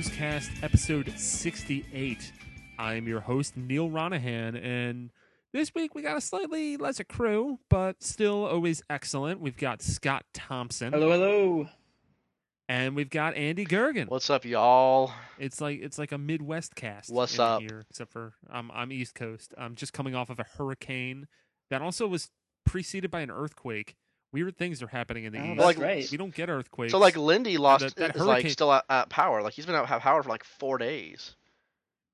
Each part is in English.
welcome to Newscast episode 68. I am your host, Neal Ronaghan, and this week we got a slightly lesser crew, but still always excellent. We've got Scott Thompson, Hello, hello. and we've got Andy Goergen. What's up, y'all? It's like it's like a Midwest cast. What's in up? Here, except for um, I'm East Coast. I'm just coming off of a hurricane that also was preceded by an earthquake. Weird things are happening in the Oh, East. Like- right. We don't get earthquakes. So, like, Lindy lost that- that is like hurricane- still at, at power. Like, he's been out of power for like four days.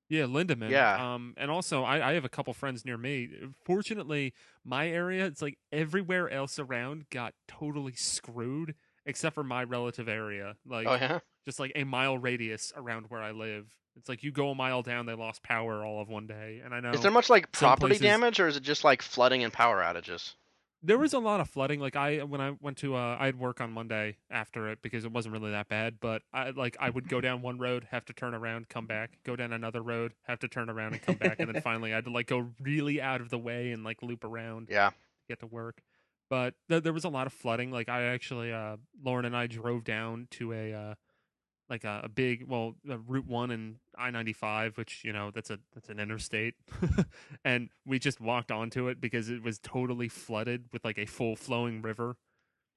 Yeah, Lindemann. Yeah. Um, and also, I, I have a couple friends near me. Fortunately, my area, it's like everywhere else around got totally screwed except for my relative area. Like, oh yeah. just like a mile radius around where I live. It's like you go a mile down, they lost power all of one day. And I know Is there much like property places- damage, or is it just like flooding and power outages? There was a lot of flooding. Like I, when I went to, uh, I had work on Monday after it because it wasn't really that bad. But I like I would go down one road, have to turn around, come back, go down another road, have to turn around and come back, and then finally I had to like go really out of the way and like loop around. Yeah. get to work. But th- there was a lot of flooding. Like I actually, uh, Lauren and I drove down to a, uh, like a, a big, well, uh, Route One and I ninety five, which you know that's a that's an interstate, and we just walked onto it because it was totally flooded with like a full flowing river.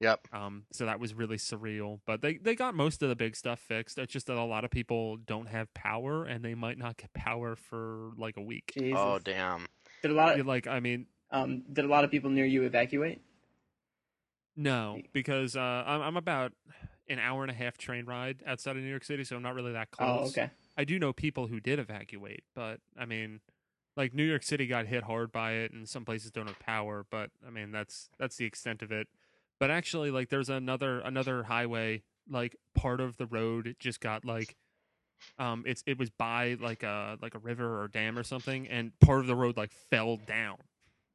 Yep. Um, so that was really surreal. But they they got most of the big stuff fixed. It's just that a lot of people don't have power, and they might not get power for like a week. Jesus. Oh damn. Did a lot You're of like, I mean, um did a lot of people near you evacuate? No, because uh, I'm, I'm about an hour and a half train ride outside of New York City, so I'm not really that close. Oh, okay. I do know people who did evacuate, but I mean, like New York City got hit hard by it, and some places don't have power. But I mean, that's that's the extent of it. But actually, like, there's another another highway, like part of the road just got like, um, it's it was by like a like a river or dam or something, and part of the road like fell down.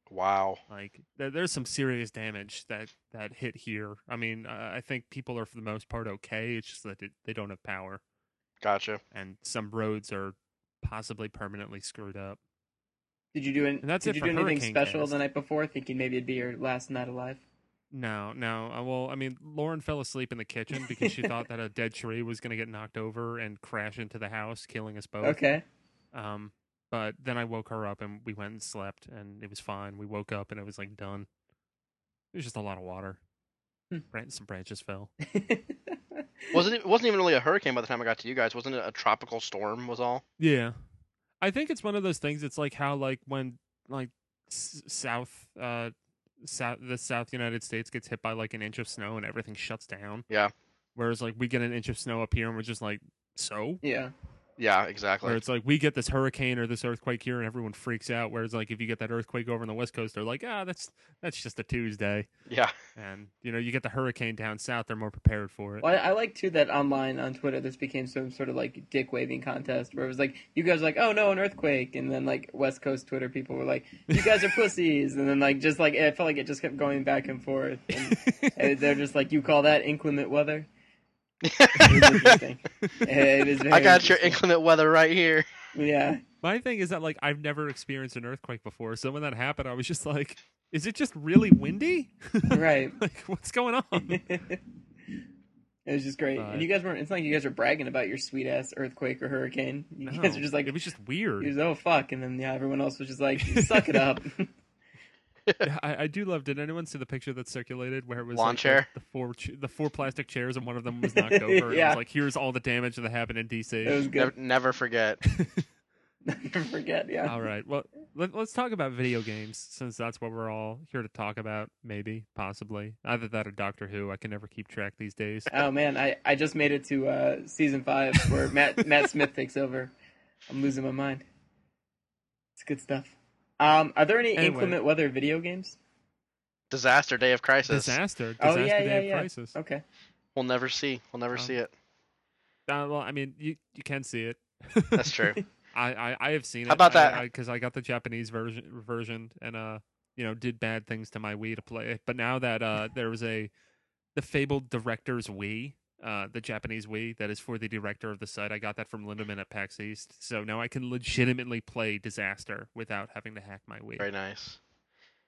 Wow. Like there, there's some serious damage that that hit here. I mean, uh, I think people are for the most part okay. It's just that it, they don't have power, Gotcha. and some roads are possibly permanently screwed up. Did you do an, And that's did you do anything Hurricane special Cast. the night before, thinking maybe it'd be your last night alive? No, no. Uh, well, I mean, Lauren fell asleep in the kitchen because she thought that a dead tree was going to get knocked over and crash into the house, killing us both. Okay. Um, but then I woke her up and we went and slept, and it was fine. We woke up and it was like done. It was just a lot of water. Hmm. Some branches fell. Wasn't it? it Wasn't even really a hurricane by the time I got to you guys. Wasn't it a tropical storm? Was all? Yeah, I think it's one of those things. It's like how like when like s- South uh South the South United States gets hit by like an inch of snow and everything shuts down. Yeah. Whereas like we get an inch of snow up here and we're just like so. yeah. Yeah. Exactly. Where it's like we get this hurricane or this earthquake here and everyone freaks out. Whereas like if you get that earthquake over on the west coast, they're like, ah, that's that's just a Tuesday. Yeah. And you know you get the hurricane down south, they're more prepared for it. Well, I, I like too that online on Twitter this became some sort of like dick waving contest where it was like you guys were like oh no an earthquake and then like West Coast Twitter people were like you guys are pussies and then like just like it felt like it just kept going back and forth and, and they're just like you call that inclement weather. I got your inclement weather right here. Yeah. My thing is that like I've never experienced an earthquake before, so when that happened, I was just like, is it just really windy? Right. like what's going on? it was just great. But- and you guys weren't it's not like you guys were bragging about your sweet ass earthquake or hurricane. You guys No, are just like it was just weird. He was, oh fuck, and then yeah, everyone else was just like, suck it up. Yeah, I, I do love. Did anyone see the picture that circulated where it was Lawn like, the- chair? The, four the four plastic chairs and one of them was knocked over. and It Yeah. was like here's all the damage that happened in it DC. was Never, good. never forget. Never forget. Yeah. all right, well let, let's talk about video games since that's what we're all here to talk about. Maybe, possibly, either that or Doctor Who. I can never keep track these days. Oh man, I, I just made it to uh, season five where Matt Matt Smith takes over. I'm losing my mind. It's good stuff. Um, are there any Anyway. inclement weather video games? Disaster, day of crisis. Disaster, Oh, disaster, yeah, day yeah, of yeah. crisis. Okay. We'll never see. We'll never Um, see it. Uh, well, I mean, you you can see it. That's true. I, I, I have seen it. How about that? Because I, got the Japanese version version and uh you know did bad things to my Wii to play it. But now that uh there was a the fabled director's Wii, uh the Japanese Wii that is for the director of the site. I got that from Lindemann at PAX East. So now I can legitimately play Disaster without having to hack my Wii. Very nice.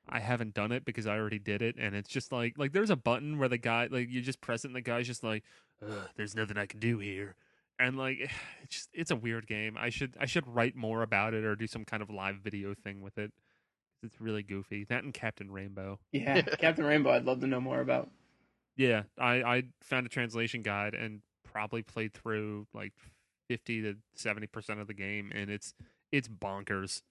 I haven't done it because I already did it, and it's just like like there's a button where the guy like you just press it, and the guy's just like, Ugh, "There's nothing I can do here," and like it's just it's a weird game. I should I should write more about it or do some kind of live video thing with it. It's really goofy. That and Captain Rainbow. Yeah, Captain Rainbow. I'd love to know more about. Yeah, I I found a translation guide and probably played through like fifty to seventy percent of the game, and it's it's bonkers.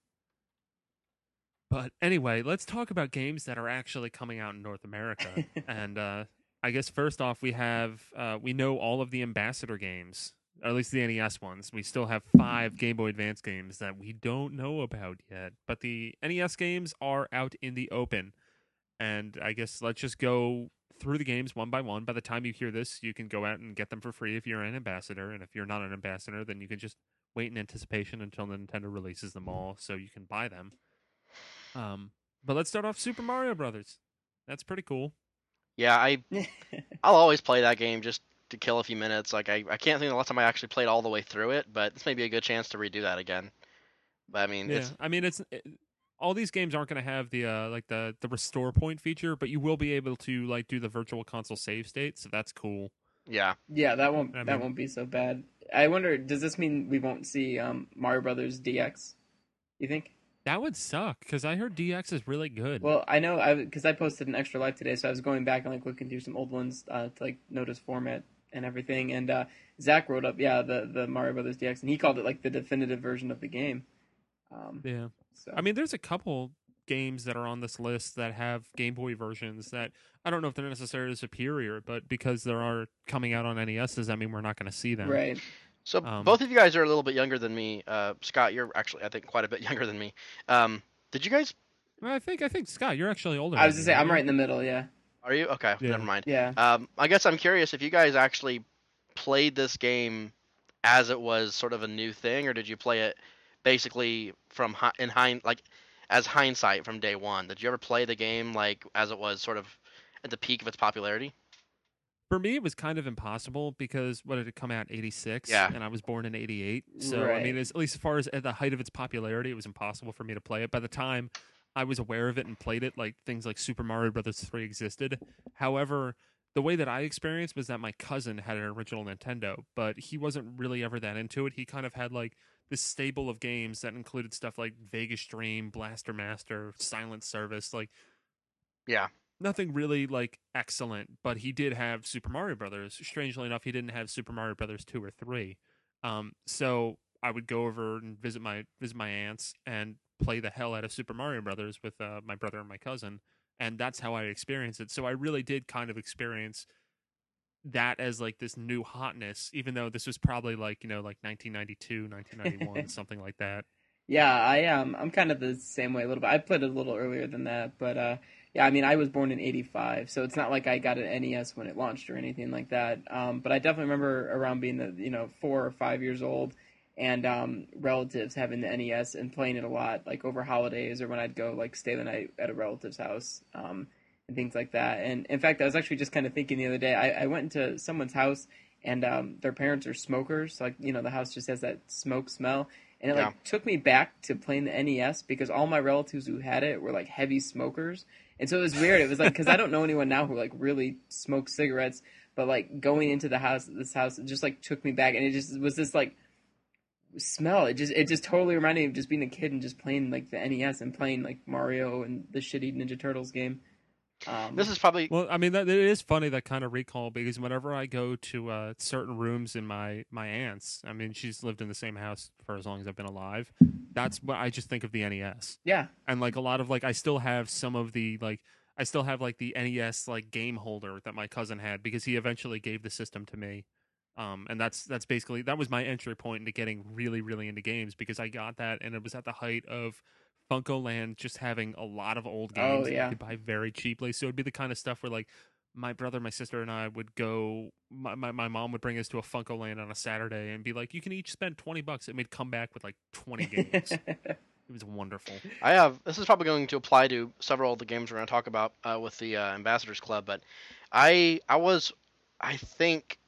But anyway, let's talk about games that are actually coming out in North America. and uh, I guess first off, we have uh, we know all of the ambassador games, or at least the NES ones. We still have five Game Boy Advance games that we don't know about yet, but the NES games are out in the open. And I guess let's just go through the games one by one. By the time you hear this, you can go out and get them for free if you're an ambassador, and if you're not an ambassador, then you can just wait in anticipation until Nintendo releases them all, so you can buy them. Um, but let's start off Super Mario Brothers. That's pretty cool. Yeah, I I'll always play that game just to kill a few minutes. Like I, I can't think of the last time I actually played all the way through it, but this may be a good chance to redo that again. But I mean, Yeah, it's I mean it's it, all these games aren't going to have the uh like the the restore point feature, but you will be able to like do the virtual console save state, so that's cool. yeah. yeah, that won't I that mean- won't be so bad. I wonder, does this mean we won't see um, Mario Brothers DX? You think? That would suck because I heard DX is really good. Well, I know I because I posted an extra life today, so I was going back and like looking through some old ones uh, to like notice format and everything. And uh, Zach wrote up, yeah, the the Mario Brothers DX, and he called it like the definitive version of the game. Um, yeah. So I mean, there's a couple games that are on this list that have Game Boy versions that I don't know if they're necessarily superior, but because there are coming out on NES, does that mean we're not going to see them? right, So Um, both of you guys are a little bit younger than me. Uh, Scott, you're actually I think quite a bit younger than me. Um, did you guys? I think I think Scott, you're actually older. I was gonna say I'm right in the middle. Yeah, Are you okay? Yeah. Never mind. yeah. Um, I guess I'm curious if you guys actually played this game as it was sort of a new thing, or did you play it basically from hi- in hind like as hindsight from day one? Did you ever play the game like as it was sort of at the peak of its popularity? For me, it was kind of impossible because what did it come out? Eighty six, Yeah. and I was born in eighty eight. So I mean, as, at least as far as at the height of its popularity, it was impossible for me to play it. By the time I was aware of it and played it, like things like Super Mario Brothers three existed. However, the way that I experienced was that my cousin had an original Nintendo, but he wasn't really ever that into it. He kind of had like this stable of games that included stuff like Vegas Dream, Blaster Master, Silent Service, like Yeah. nothing really like excellent, but he did have Super Mario Brothers. Strangely enough, he didn't have Super Mario Brothers two or three. Um, so I would go over and visit my visit my aunts and play the hell out of Super Mario Brothers with uh, my brother and my cousin, and that's how I experienced it. So I really did kind of experience that as like this new hotness, even though this was probably like you know like 1992, 1991, something like that. Yeah, I am. I'm kind of the same way a little bit. I played it a little earlier than that, but uh, yeah, I mean, I was born in '85, so it's not like I got an NES when it launched or anything like that. Um, but I definitely remember around being the you know four or five years old, and um, relatives having the NES and playing it a lot, like over holidays or when I'd go like stay the night at a relative's house. Um, and things like that. And in fact, I was actually just kind of thinking the other day. I, I went into someone's house, and um, their parents are smokers. So like you know, the house just has that smoke smell, and it like took me back to playing the NES because all my relatives who had it were like heavy smokers, and so it was weird. It was like because I don't know anyone now who like really smokes cigarettes, but like going into the house, this house, it just like took me back, and it just was this like smell. It just it just totally reminded me of just being a kid and just playing like the NES and playing like Mario and the shitty Ninja Turtles game. Um, This is probably Well, I mean, that, it is funny that kind of recall because whenever I go to uh, certain rooms in my my aunt's, I mean, she's lived in the same house for as long as I've been alive. That's what I just think of the NES, yeah, and like a lot of like, I still have some of the like, I still have like the NES like game holder that my cousin had because he eventually gave the system to me. Um, and that's that's basically that was my entry point into getting really really into games because I got that and it was at the height of FuncoLand just having a lot of old Oh, games that yeah. you could buy very cheaply. So it'd be the kind of stuff where like my brother, my sister, and I would go. My, my, my mom would bring us to a FuncoLand on a Saturday and be like, "You can each spend twenty bucks," and we'd come back with like twenty games. it was wonderful. I have. This is probably going to apply to several of the games we're going to talk about uh, with the uh, Ambassadors Club. But I I was I think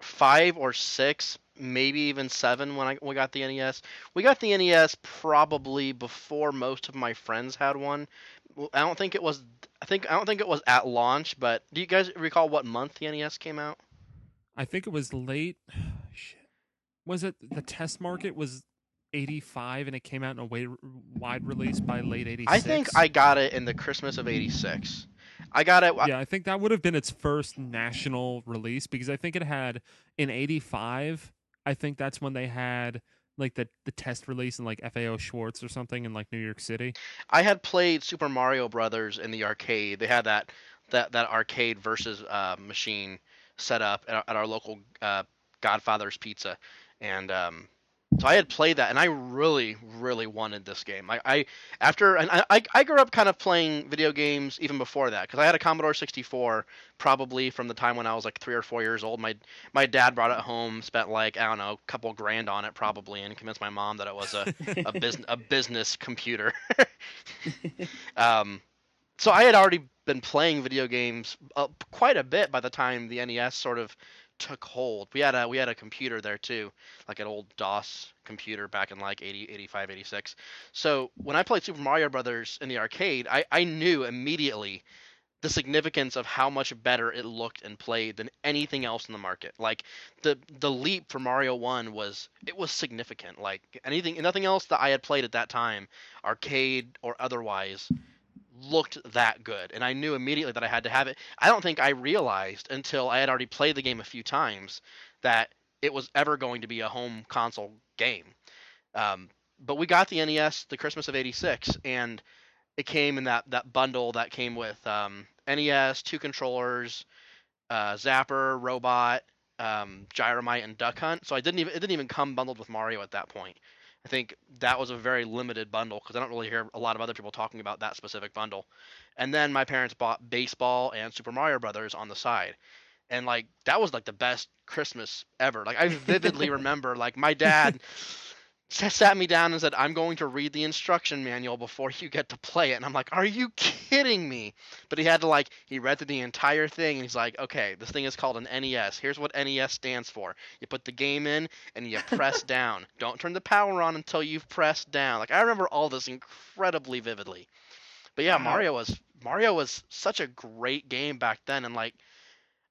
five or six, maybe even seven when I we got the NES. We got the NES probably before most of my friends had one. I don't think it was. I think I don't think it was at launch. But do you guys recall what month the NES came out? I think it was late. Shit. was it the test market was 85 and it came out in a way, wide release by late 86. I think I got it in the Christmas of '86. I got it. Yeah, I think that would have been its first national release because I think it had in 85, I think that's when they had like the the test release in like FAO Schwarz or something in like New York City. I had played Super Mario Brothers in the arcade. They had that that that arcade versus uh, machine set up at, at our local uh, Godfather's Pizza, and um, so I had played that, and I really, really wanted this game. I, I after and I, I grew up kind of playing video games even before that because I had a Commodore 64 probably from the time when I was like three or four years old. My my dad brought it home, spent like I don't know, a couple grand on it probably, and convinced my mom that it was a a business a business computer. um, so I had already been playing video games uh, quite a bit by the time the NES sort of took hold. We had a we had a computer there too, like an old DOS computer back in like 80, 85, 86. So when I played Super Mario Brothers in the arcade, I, I knew immediately the significance of how much better it looked and played than anything else in the market. Like the the leap for Mario 1 was it was significant. Like anything nothing else that I had played at that time, arcade or otherwise, looked that good and i knew immediately that i had to have it. I don't think i realized until i had already played the game a few times that it was ever going to be a home console game. Um, but we got the nes the christmas of 86 and it came in that, that bundle that came with um, nes two controllers uh, zapper robot um, gyromite and duck hunt. So i didn't even it didn't even come bundled with mario at that point I think that was a very limited bundle because I don't really hear a lot of other people talking about that specific bundle. And then my parents bought baseball and Super Mario Brothers on the side. And like that was like the best Christmas ever. Like I vividly remember like my dad sat me down and said, I'm going to read the instruction manual before you get to play it. And I'm like, Are you kidding me? But he had to, like, he read through the entire thing and he's like, Okay, this thing is called an NES. Here's what NES stands for. You put the game in and you press down. Don't turn the power on until you've pressed down. Like, I remember all this incredibly vividly. But yeah, wow. Mario was Mario was such a great game back then and like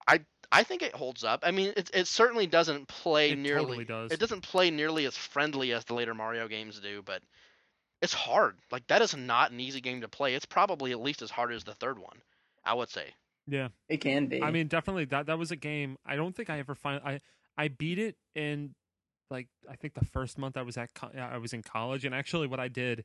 I I think it holds up. I mean, it, it certainly doesn't play it nearly. Totally does. It doesn't play nearly as friendly as the later Mario games do, but it's hard. Like that is not an easy game to play. It's probably at least as hard as the third one. I would say. Yeah, it can be. I mean, definitely that that was a game. I don't think I ever find I I beat it in like I think the first month I was at I was in college, and actually what I did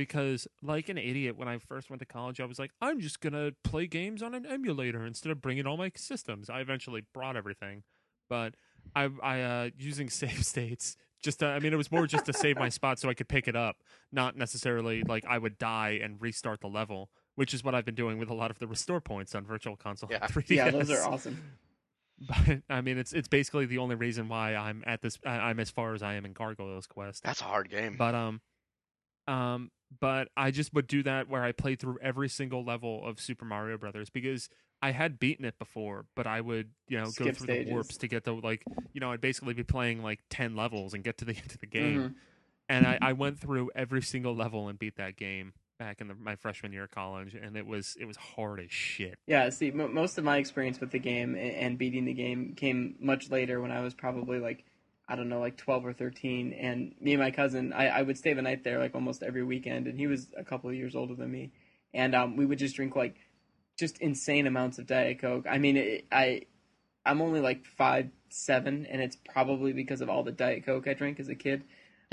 because like an idiot when i first went to college i was like i'm just going to play games on an emulator instead of bringing all my systems i eventually brought everything but i i uh using save states just to, i mean it was more just to save my spot so i could pick it up not necessarily like i would die and restart the level which is what i've been doing with a lot of the restore points on virtual console yeah, 3DS. yeah those are awesome but I mean, it's it's basically the only reason why I'm at this. I'm as far as I am in Gargoyle's Quest. That's a hard game. But um, um, but I just would do that where I played through every single level of Super Mario Brothers because I had beaten it before, but I would, you know, Skip go through stages. the warps to get to like, you know, I'd basically be playing like 10 levels and get to the end of the game. Mm-hmm. And I, I went through every single level and beat that game back in the, my freshman year of college, and it was it was hard as shit. Yeah, see, m- most of my experience with the game and beating the game came much later when I was probably like I don't know, like 12 or 13. And me and my cousin, I, I would stay the night there like almost every weekend. And he was a couple of years older than me. And um, we would just drink like just insane amounts of Diet Coke. I mean, it, I, I'm only like five, seven, and it's probably because of all the Diet Coke I drank as a kid.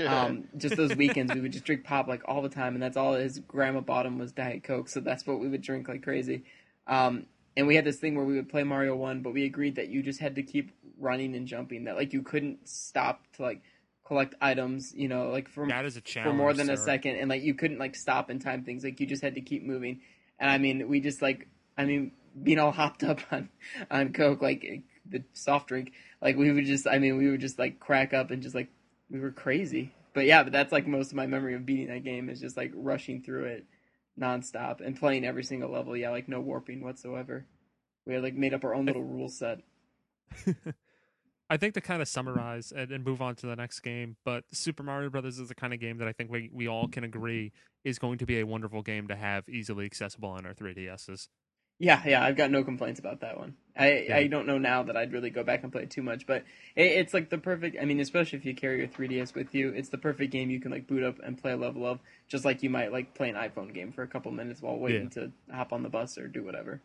Um, just those weekends, we would just drink pop like all the time, and that's all his grandma bought him was Diet Coke, so that's what we would drink like crazy. Um, and we had this thing where we would play Mario One, but we agreed that you just had to keep running and jumping. That like you couldn't stop to like collect items, you know, like for that is a challenge for more than sir. a second, and like you couldn't like stop and time things. Like you just had to keep moving. And I mean, we just like, I mean, being all hopped up on on Coke, like eh, the soft drink, like we would just, I mean, we would just like crack up and just like we were crazy. But yeah, but that's like most of my memory of beating that game is just like rushing through it nonstop and playing every single level. Yeah, like no warping whatsoever. We had like made up our own little rule set. I think to kind of summarize and, and, move on to the next game, but Super Mario Brothers is the kind of game that I think we, we all can agree is going to be a wonderful game to have easily accessible on our 3DSs. Yeah, yeah, I've got no complaints about that one. I Yeah. I don't know now that I'd really go back and play it too much, but it, it's like the perfect. I mean, especially if you carry your 3DS with you, it's the perfect game you can like boot up and play a level of, just like you might like play an iPhone game for a couple minutes while waiting to hop on the bus or do whatever.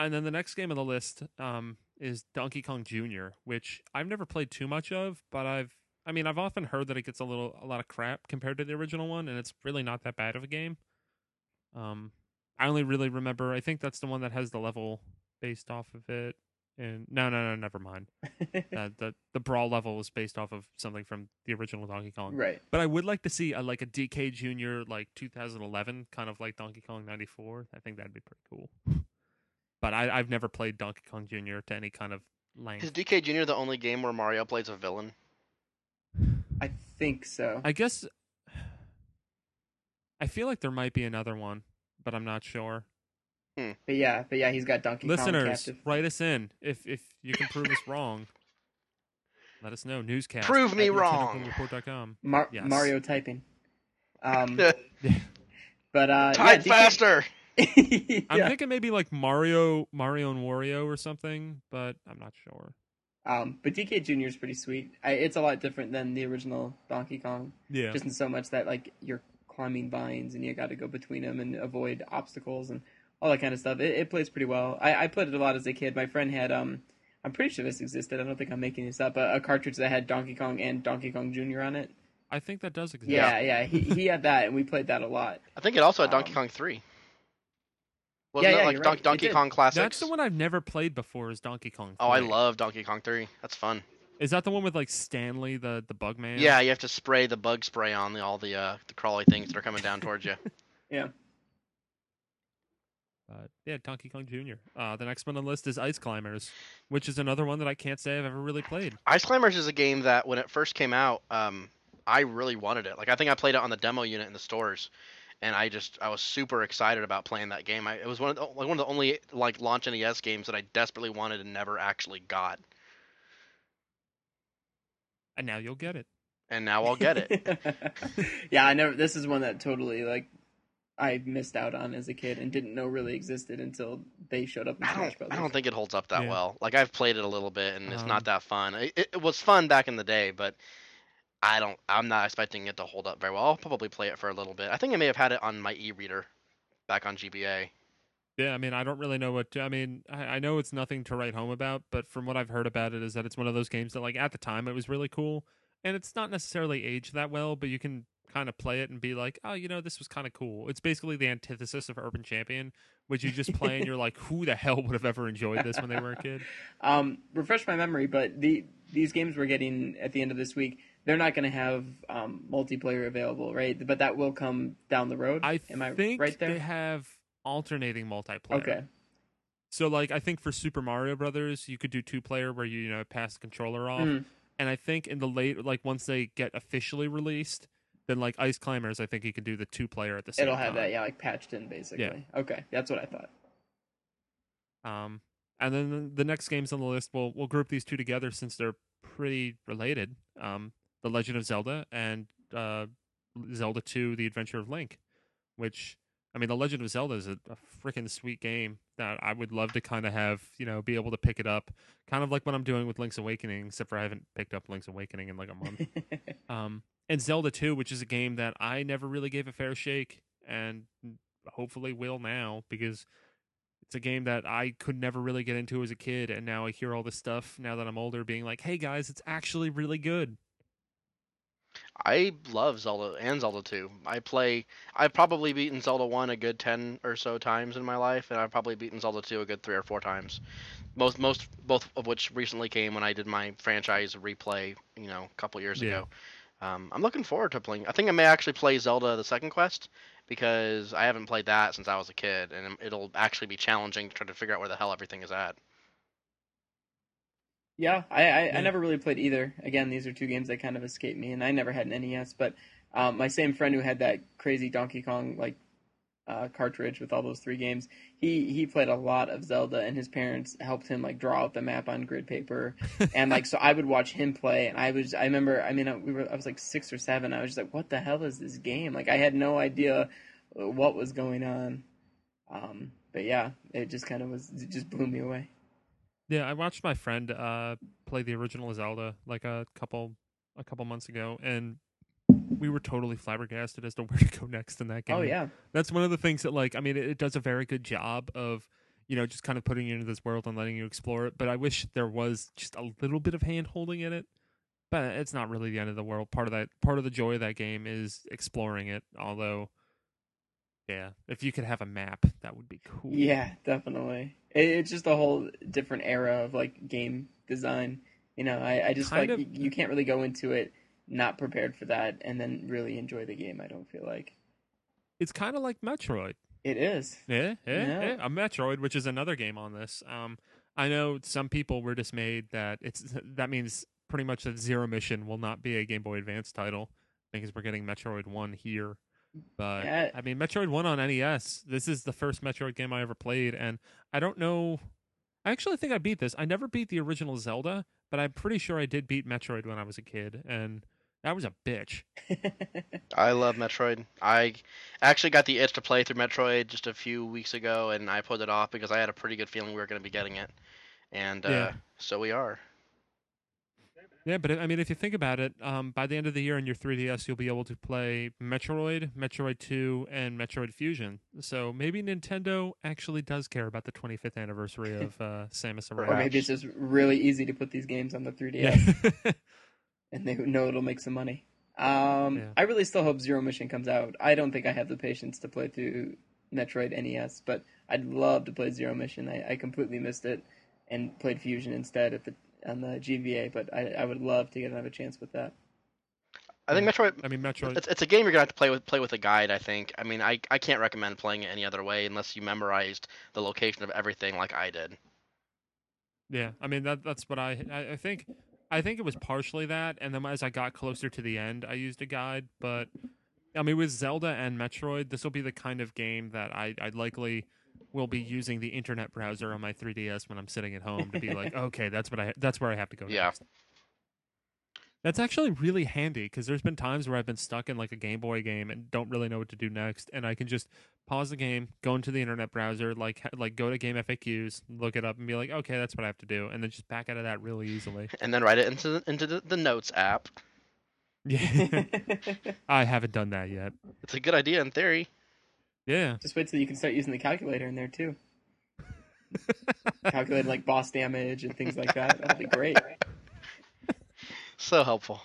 And then the next game on the list um, is Donkey Kong Jr., which I've never played too much of, but I've I mean I've often heard that it gets a little a lot of crap compared to the original one, and it's really not that bad of a game. Um, I only really remember I think that's the one that has the level based off of it. And no, no, no, never mind. Uh, the the brawl level was based off of something from the original Donkey Kong. right. But I would like to see a, like a DK Junior like 2011, kind of like Donkey Kong 94. I think that'd be pretty cool. But I, I've never played Donkey Kong Junior to any kind of length. Is DK Jr. the only game where Mario plays a villain? I think so. I guess I feel like there might be another one, but I'm not sure. But yeah, but yeah, he's got Donkey Kong Listeners, captive. write us in if if you can prove us wrong. Let us know. Newscast. Prove me wrong. NintendoReport.com. Mar- Yes. Mario typing. Um, but uh, Type yeah, faster. DK I'm thinking maybe like Mario, Mario and Wario or something, but I'm not sure. Um, but DK Jr. is pretty sweet. I, it's a lot different than the original Donkey Kong, Yeah. just in so much that like you're climbing vines and you got to go between them and avoid obstacles and all that kind of stuff. It, it plays pretty well. I, I played it a lot as a kid. My friend had um, I'm pretty sure this existed. I don't think I'm making this up. A, a cartridge that had Donkey Kong and Donkey Kong Jr. on it. I think that does exist. Yeah, yeah. He he had that, and we played that a lot. I think it also had Donkey Um, Kong 3. Wasn't yeah, it yeah, like Don- right. Donkey did. Kong Classics? That's the one I've never played before. Is Donkey Kong? Oh, I love Donkey Kong 3. That's fun. Is that the one with like Stanley, the the bug man? Yeah, you have to spray the bug spray on the, all the uh, the crawly things that are coming down towards you. Yeah. Uh, yeah, Donkey Kong Jr. Uh, the next one on the list is Ice Climbers, which is another one that I can't say I've ever really played. Ice Climbers is a game that when it first came out, um, I really wanted it. Like I think I played it on the demo unit in the stores, and I just I was super excited about playing that game. I, it was one of the, like one of the only like launch NES games that I desperately wanted and never actually got. And now you'll get it. And now I'll get it. yeah, I never. This is one that totally like I missed out on as a kid and didn't know really existed until they showed up in I Smash don't, Brothers. I don't think it holds up that Yeah. well. Like I've played it a little bit and it's Um, not that fun. It, it, it was fun back in the day, but I don't. I'm not expecting it to hold up very well. I'll probably play it for a little bit. I think I may have had it on my e-reader back on GBA. Yeah, I mean, I don't really know what. To, I mean, I, I know it's nothing to write home about, but from what I've heard about it, is that it's one of those games that, like, at the time, it was really cool, and it's not necessarily aged that well, but you can kind of play it and be like, oh, you know, this was kind of cool. It's basically the antithesis of Urban Champion, which you just play and you're like, who the hell would have ever enjoyed this when they were a kid? Um, refresh my memory, but the these games we're getting at the end of this week, they're not going to have um, multiplayer available, right? But that will come down the road. I Am I think right there? they have alternating multiplayer. okay. So, like, I think for Super Mario Brothers, you could do two player where you, you know, pass the controller off. Mhm. and I think in the late, like once they get officially released, then like Ice Climbers, I think you can do the two player at the same time. It'll time. have that, yeah, like patched in basically. Yeah. Okay, that's what I thought. Um, and then the- the next games on the list, we'll we'll group these two together since they're pretty related. Um, The Legend of Zelda and uh, Zelda Two: The Adventure of Link, which I mean, The Legend of Zelda is a, a freaking sweet game that I would love to kind of have, you know, be able to pick it up, kind of like what I'm doing with Link's Awakening, except for I haven't picked up Link's Awakening in like a month. Um, and Zelda 2, which is a game that I never really gave a fair shake and hopefully will now because it's a game that I could never really get into as a kid. And now I hear all this stuff now that I'm older being like, hey guys, it's actually really good. I love Zelda and Zelda 2. I play. I've probably beaten Zelda 1 a good 10 or so times in my life, and I've probably beaten Zelda 2 a good three or four times. Most, most, both of which recently came when I did my franchise replay, you know, a couple years Yeah. ago. Um, I'm looking forward to playing. I think I may actually play Zelda: The Second Quest because I haven't played that since I was a kid, and it'll actually be challenging to try to figure out where the hell everything is at. Yeah, I, I, Yeah. I never really played either. Again, these are two games that kind of escaped me, and I never had an NES. But um, my same friend who had that crazy Donkey Kong like uh, cartridge with all those three games, he he played a lot of Zelda, and his parents helped him like draw out the map on grid paper, and like so I would watch him play, and I was I remember I mean I- we were I was like six or seven, I was just like, what the hell is this game? Like I had no idea uh, what was going on. Um, but yeah, it just kind of was it just blew me away. Yeah, I watched my friend uh, play the original Zelda like a couple a couple months ago, and we were totally flabbergasted as to where to go next in that game. Oh yeah, that's one of the things that like I mean it, it does a very good job of you know just kind of putting you into this world and letting you explore it. But I wish there was just a little bit of hand holding in it. But it's not really the end of the world. Part of that part of the joy of that game is exploring it. Although, yeah, if you could have a map, that would be cool. yeah, definitely. It, it's just a whole different era of like game design. You know, I, I just Kind like of- you, you can't really go into it not prepared for that and then really enjoy the game. I don't feel like It's kind of like Metroid. it is. Yeah, yeah, Yeah. yeah. A Metroid, which is another game on this. Um, I know some people were dismayed that it's that means pretty much that Zero Mission will not be a Game Boy Advance title because we're getting Metroid One here. But Yeah. I mean, Metroid One on NES. This is the first Metroid game I ever played, and I don't know. I actually think I beat this. I never beat the original Zelda, but I'm pretty sure I did beat Metroid when I was a kid, and that was a bitch. I love Metroid. I actually got the itch to play through Metroid just a few weeks ago, and I put it off because I had a pretty good feeling we were going to be getting it, and uh, Yeah. so we are. Yeah, but I mean, if you think about it, um, by the end of the year on your 3DS, you'll be able to play Metroid, Metroid 2, and Metroid Fusion. So maybe Nintendo actually does care about the 25th anniversary of uh, Samus or Aran. maybe it's just really easy to put these games on the 3DS Yeah. and they know it'll make some money. Um, Yeah. I really still hope Zero Mission comes out. I don't think I have the patience to play through Metroid NES, but I'd love to play Zero Mission. I, I completely missed it and played Fusion instead at the on the GBA, but I, I would love to get another chance with that. I think Metroid. I mean, Metroid. It's, it's a game you're gonna have to play with play with a guide. I think. I mean, I I can't recommend playing it any other way unless you memorized the location of everything like I did. Yeah, I mean that that's what I, I I think I think it was partially that, and then as I got closer to the end, I used a guide. But I mean, with Zelda and Metroid, this will be the kind of game that I I'd likely will be using the internet browser on my 3ds when I'm sitting at home to be like, okay, that's what I that's where I have to go. Yeah. next. That's actually really handy because there's been times where I've been stuck in like a Game Boy game and don't really know what to do next, and I can just pause the game, go into the internet browser, like like go to Game FAQs, look it up, and be like, okay, that's what I have to do, and then just back out of that really easily. And then write it into the, into the, the notes app. Yeah, I haven't done that yet. It's a good idea in theory. Yeah, Just wait till you can start using the calculator in there too. Calculate like boss damage and things like that. That'd be great. So helpful.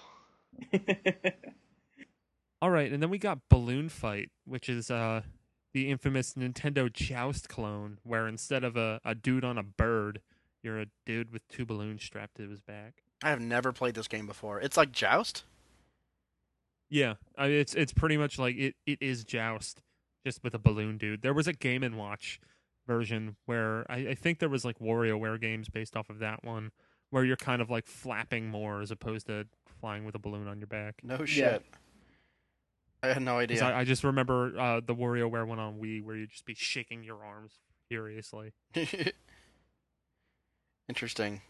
All right, and then we got Balloon Fight, which is uh the infamous Nintendo Joust clone, where instead of a, a dude on a bird, you're a dude with two balloons strapped to his back. I have never played this game before. It's like Joust. Yeah, I mean, it's it's pretty much like it, it is Joust, just with a balloon dude. There was a Game and Watch version where I, I think there was like WarioWare games based off of that one, where you're kind of like flapping more as opposed to flying with a balloon on your back. No shit. I had no 'Cause idea. I, I just remember uh, the WarioWare one on Wii where you'd just be shaking your arms furiously. Interesting.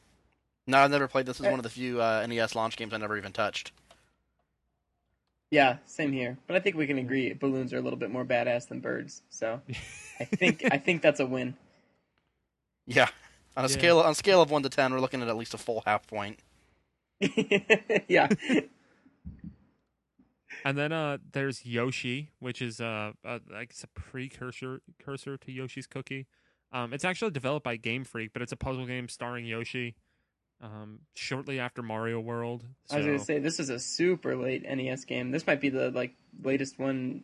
No, I've never played. This is one of the few uh, NES launch games I never even touched. Yeah, same here. But I think we can agree balloons are a little bit more badass than birds. So I think I think that's a win. Yeah. On a Yeah. scale on a scale of one to ten, we're looking at at least a full half point. yeah. And then uh, there's Yoshi, which is uh, uh I guess a precursor cursor to Yoshi's Cookie. Um, it's actually developed by Game Freak, but it's a puzzle game starring Yoshi. Um, shortly after Mario World. So, I was gonna say this is a super late NES game. This might be the like latest one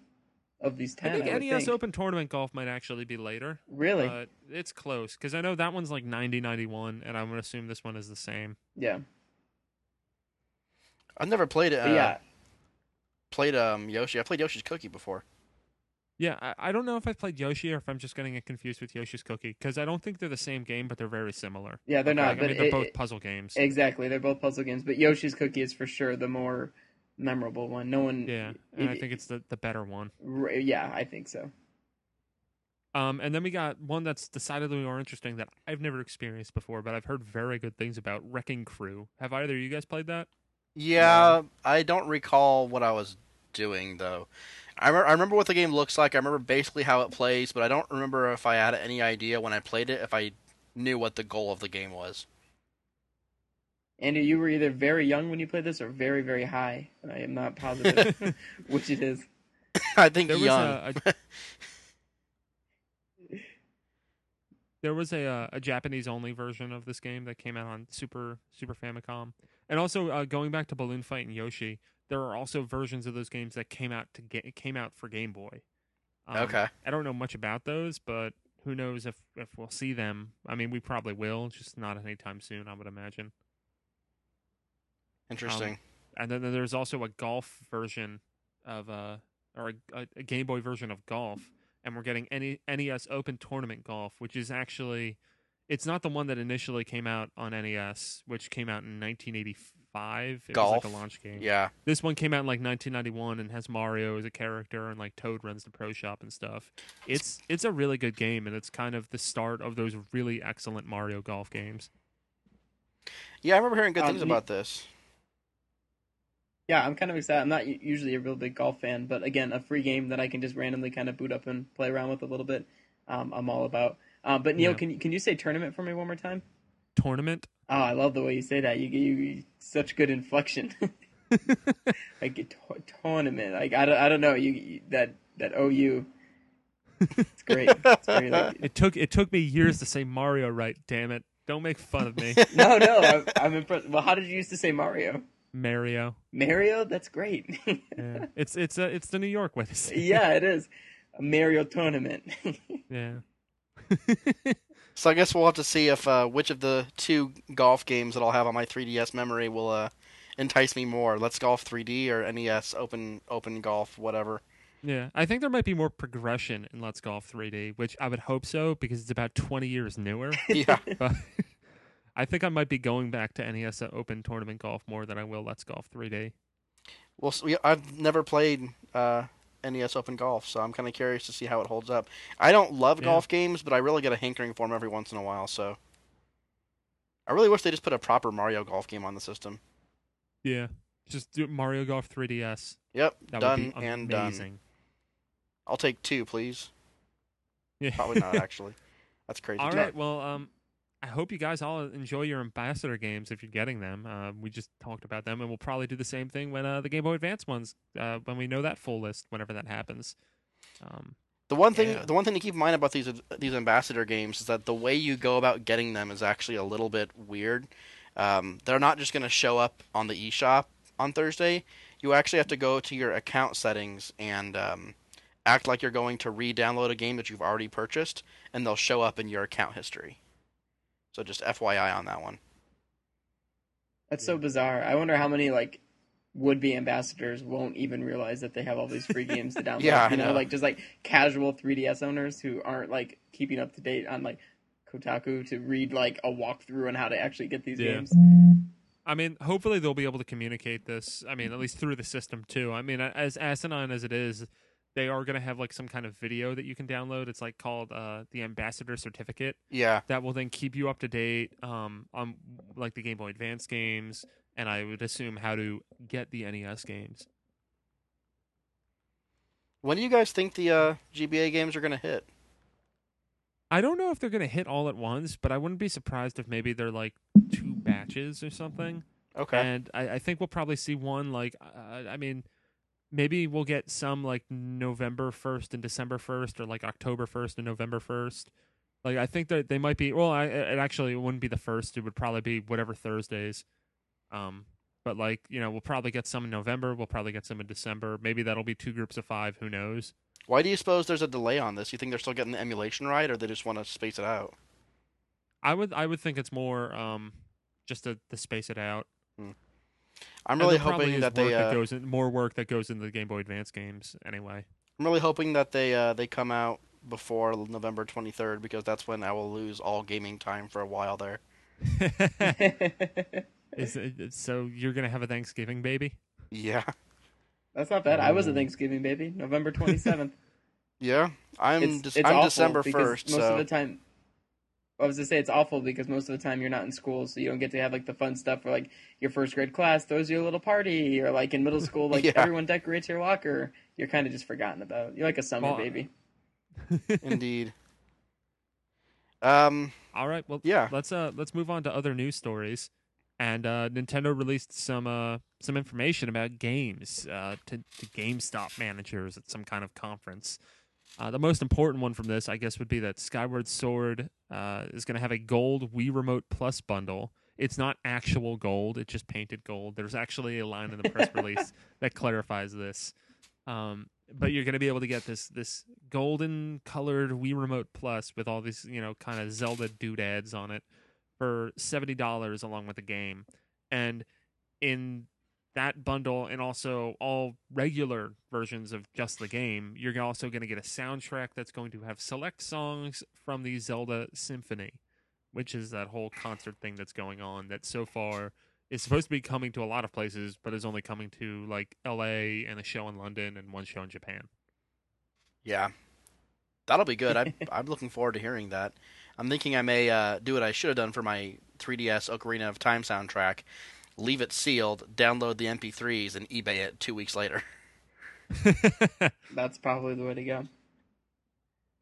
of these I ten. think I NES think. Open Tournament Golf might actually be later. Really? But it's close because I know that one's like 90, 91, and I'm gonna assume this one is the same. yeah. I've never played it. Uh, yeah. Played um Yoshi. I played Yoshi's Cookie before. Yeah, I, I don't know if I've played Yoshi or if I'm just getting it confused with Yoshi's Cookie because I don't think they're the same game, but they're very similar. Yeah, they're Like, not. I but mean, they're it- both it- puzzle games. exactly, they're both puzzle games. But Yoshi's Cookie is for sure the more memorable one. No one. yeah, and I think it's the, the better one. r- Yeah, I think so. Um, and then we got one that's decidedly more interesting that I've never experienced before, but I've heard very good things about. Wrecking Crew. Have either of you guys played that? Yeah, I don't recall what I was doing though. I, re- I remember what the game looks like. I remember basically how it plays, but I don't remember if I had any idea when I played it if I knew what the goal of the game was. Andy, you were either very young when you played this or very, very high. I am not positive which it is. I think There was a, a there was a uh, a Japanese only version of this game that came out on Super Super Famicom, and also uh, going back to Balloon Fight and Yoshi, there are also versions of those games that came out to get came out for Game Boy. Um, Okay. I don't know much about those, but who knows if if we'll see them? I mean, we probably will, just not anytime soon, I would imagine. Interesting. And then there's also a golf version of uh or a, a, Game Boy version of golf, and we're getting any NES Open Tournament Golf, which is actually it's not the one that initially came out on NES, which came out in 1985. It was Golf? like a launch game. yeah. This one came out in like 1991 and has Mario as a character, and like Toad runs the pro shop and stuff. It's it's a really good game, and it's kind of the start of those really excellent Mario Golf games. Yeah, I remember hearing good Um, things me- about this. Yeah, I'm kind of excited. I'm not usually a real big golf fan, but again, a free game that I can just randomly kind of boot up and play around with a little bit. Um, I'm all about. Um, but Neal, Yeah. can can you say tournament for me one more time? Tournament. Oh, I love the way you say that. You you, you such good inflection. like a tournament. Like I don't, I don't know. You, you that that OU. It's great. It's very like, It took it took me years to say Mario right. Damn it! Don't make fun of me, no, no. I'm, I'm impressed. Well, how did you used to say Mario? Mario. Mario. That's great. Yeah. It's it's uh, it's the New York way to say. yeah, it is. A Mario tournament. Yeah. So I guess we'll have to see if uh, which of the two golf games that I'll have on my 3DS memory will uh, entice me more. Let's Golf 3D or NES Open Open Golf, whatever. Yeah, I think there might be more progression in Let's Golf 3D, which I would hope so because it's about 20 years newer. Yeah. but I think I might be going back to NES Open Tournament Golf more than I will Let's Golf 3D. Well, so, I've never played uh, NES Open Golf, so I'm kind of curious to see how it holds up. I don't love Yeah. golf games, but I really get a hankering for them every once in a while. So I really wish they just put a proper Mario Golf game on the system. Yeah, just do Mario Golf 3DS. Yep, That done and done. I'll take two, please. Yeah. Probably not actually. That's crazy. All right. Well, um, I hope you guys all enjoy your ambassador games if you're getting them. Uh, we just talked about them, and we'll probably do the same thing when uh, the Game Boy Advance ones, uh, when we know that full list, whenever that happens. Um, The one thing, Yeah. the one thing to keep in mind about these these ambassador games is that the way you go about getting them is actually a little bit weird. Um, they're not just going to show up on the eShop on Thursday. You actually have to go to your account settings and um, act like you're going to re-download a game that you've already purchased, and they'll show up in your account history. So just FYI on that one. That's so bizarre. I wonder how many like would-be ambassadors won't even realize that they have all these free games to download. Yeah, you know, know. like just like casual 3DS owners who aren't like keeping up to date on like Kotaku to read like a walkthrough on how to actually get these Yeah. games. I mean, hopefully they'll be able to communicate this. I mean, at least through the system too. I mean, as asinine as it is, they are going to have like some kind of video that you can download. It's like called uh, the Ambassador Certificate Yeah, that will then keep you up to date um, on like the Game Boy Advance games, and I would assume how to get the NES games. when do you guys think the uh, GBA games are going to hit? I don't know if they're going to hit all at once, but I wouldn't be surprised if maybe they're like two batches or something. Okay. And I, I think we'll probably see one like uh, I mean, maybe we'll get some like November first and December first, or like October first and November first. Like I think that they might be. Well, I, it actually it wouldn't be the first. It would probably be whatever Thursdays. Um, but like you know, we'll probably get some in November. We'll probably get some in December. Maybe that'll be two groups of five. Who knows? Why do you suppose there's a delay on this? You think they're still getting the emulation right, or they just want to space it out? I would I would think it's more um just to, to space it out. I'm really hoping that they uh, that goes in, more work that goes into the Game Boy Advance games anyway. I'm really hoping that they uh, they come out before November 23rd because that's when I will lose all gaming time for a while there. Is it, so you're gonna have a Thanksgiving baby? Yeah, That's not bad. I was a Thanksgiving baby, November 27th. yeah. I'm it's, Dec- it's I'm awful December because 1st, Most so of the time, I was to say it's awful because most of the time you're not in school, so you don't get to have like the fun stuff where like your first grade class throws you a little party, or like in middle school, like Yeah. everyone decorates your locker. You're kind of just forgotten about. You're like a summer Well, baby. Indeed. Um. All right, well, Yeah. let's uh let's move on to other news stories. And uh, Nintendo released some uh, some information about games uh, to, to GameStop managers at some kind of conference. Uh, the most important one from this, I guess, would be that Skyward Sword uh, is going to have a gold Wii Remote Plus bundle. It's not actual gold; it's just painted gold. There's actually a line in the press release that clarifies this. Um, but you're going to be able to get this this golden colored Wii Remote Plus with all these you know kind of Zelda doodads on it for seventy dollars along with the game, and in that bundle and also all regular versions of just the game, you're also going to get a soundtrack that's going to have select songs from the Zelda Symphony, which is that whole concert thing that's going on that so far is supposed to be coming to a lot of places, but is only coming to like L.A. and a show in London and one show in Japan. Yeah. That'll be good. I'm, I'm looking forward to hearing that. I'm thinking I may uh, do what I should have done for my 3DS Ocarina of Time soundtrack. Leave it sealed, download the MP3s, and eBay it two weeks later. That's probably the way to go.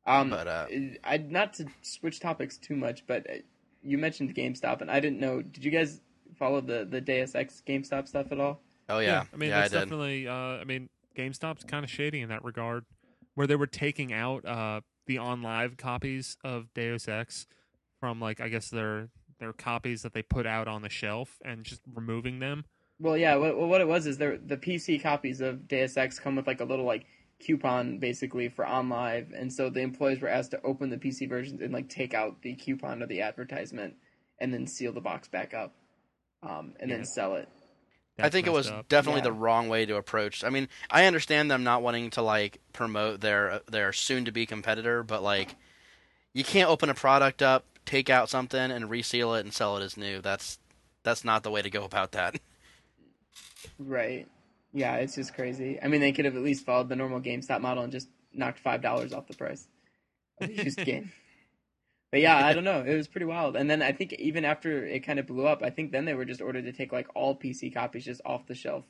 Um, But, uh, I not to switch topics too much, but uh, you mentioned GameStop, and I didn't know. Did you guys follow the the Deus Ex GameStop stuff at all? Oh yeah, I mean, yeah, that's did. definitely. Uh, I mean, GameStop's kind of shady in that regard, where they were taking out uh, the OnLive copies of Deus Ex from like I guess their their copies that they put out on the shelf and just removing them. Well, yeah. What, what it was is there the PC copies of Deus Ex come with like a little like coupon basically for OnLive, and so the employees were asked to open the PC versions and like take out the coupon or the advertisement, and then seal the box back up, um, and Yeah. then sell it. I think it was up. definitely Yeah. the wrong way to approach. I mean, I understand them not wanting to like promote their their soon to be competitor, but like you can't open a product up, take out something and reseal it and sell it as new. That's that's not the way to go about that. Right. Yeah, it's just crazy. I mean, they could have at least followed the normal GameStop model and just knocked five dollars off the price of the used game. But yeah, I don't know. It was pretty wild. And then I think even after it kind of blew up, I think then they were just ordered to take like all PC copies just off the shelf.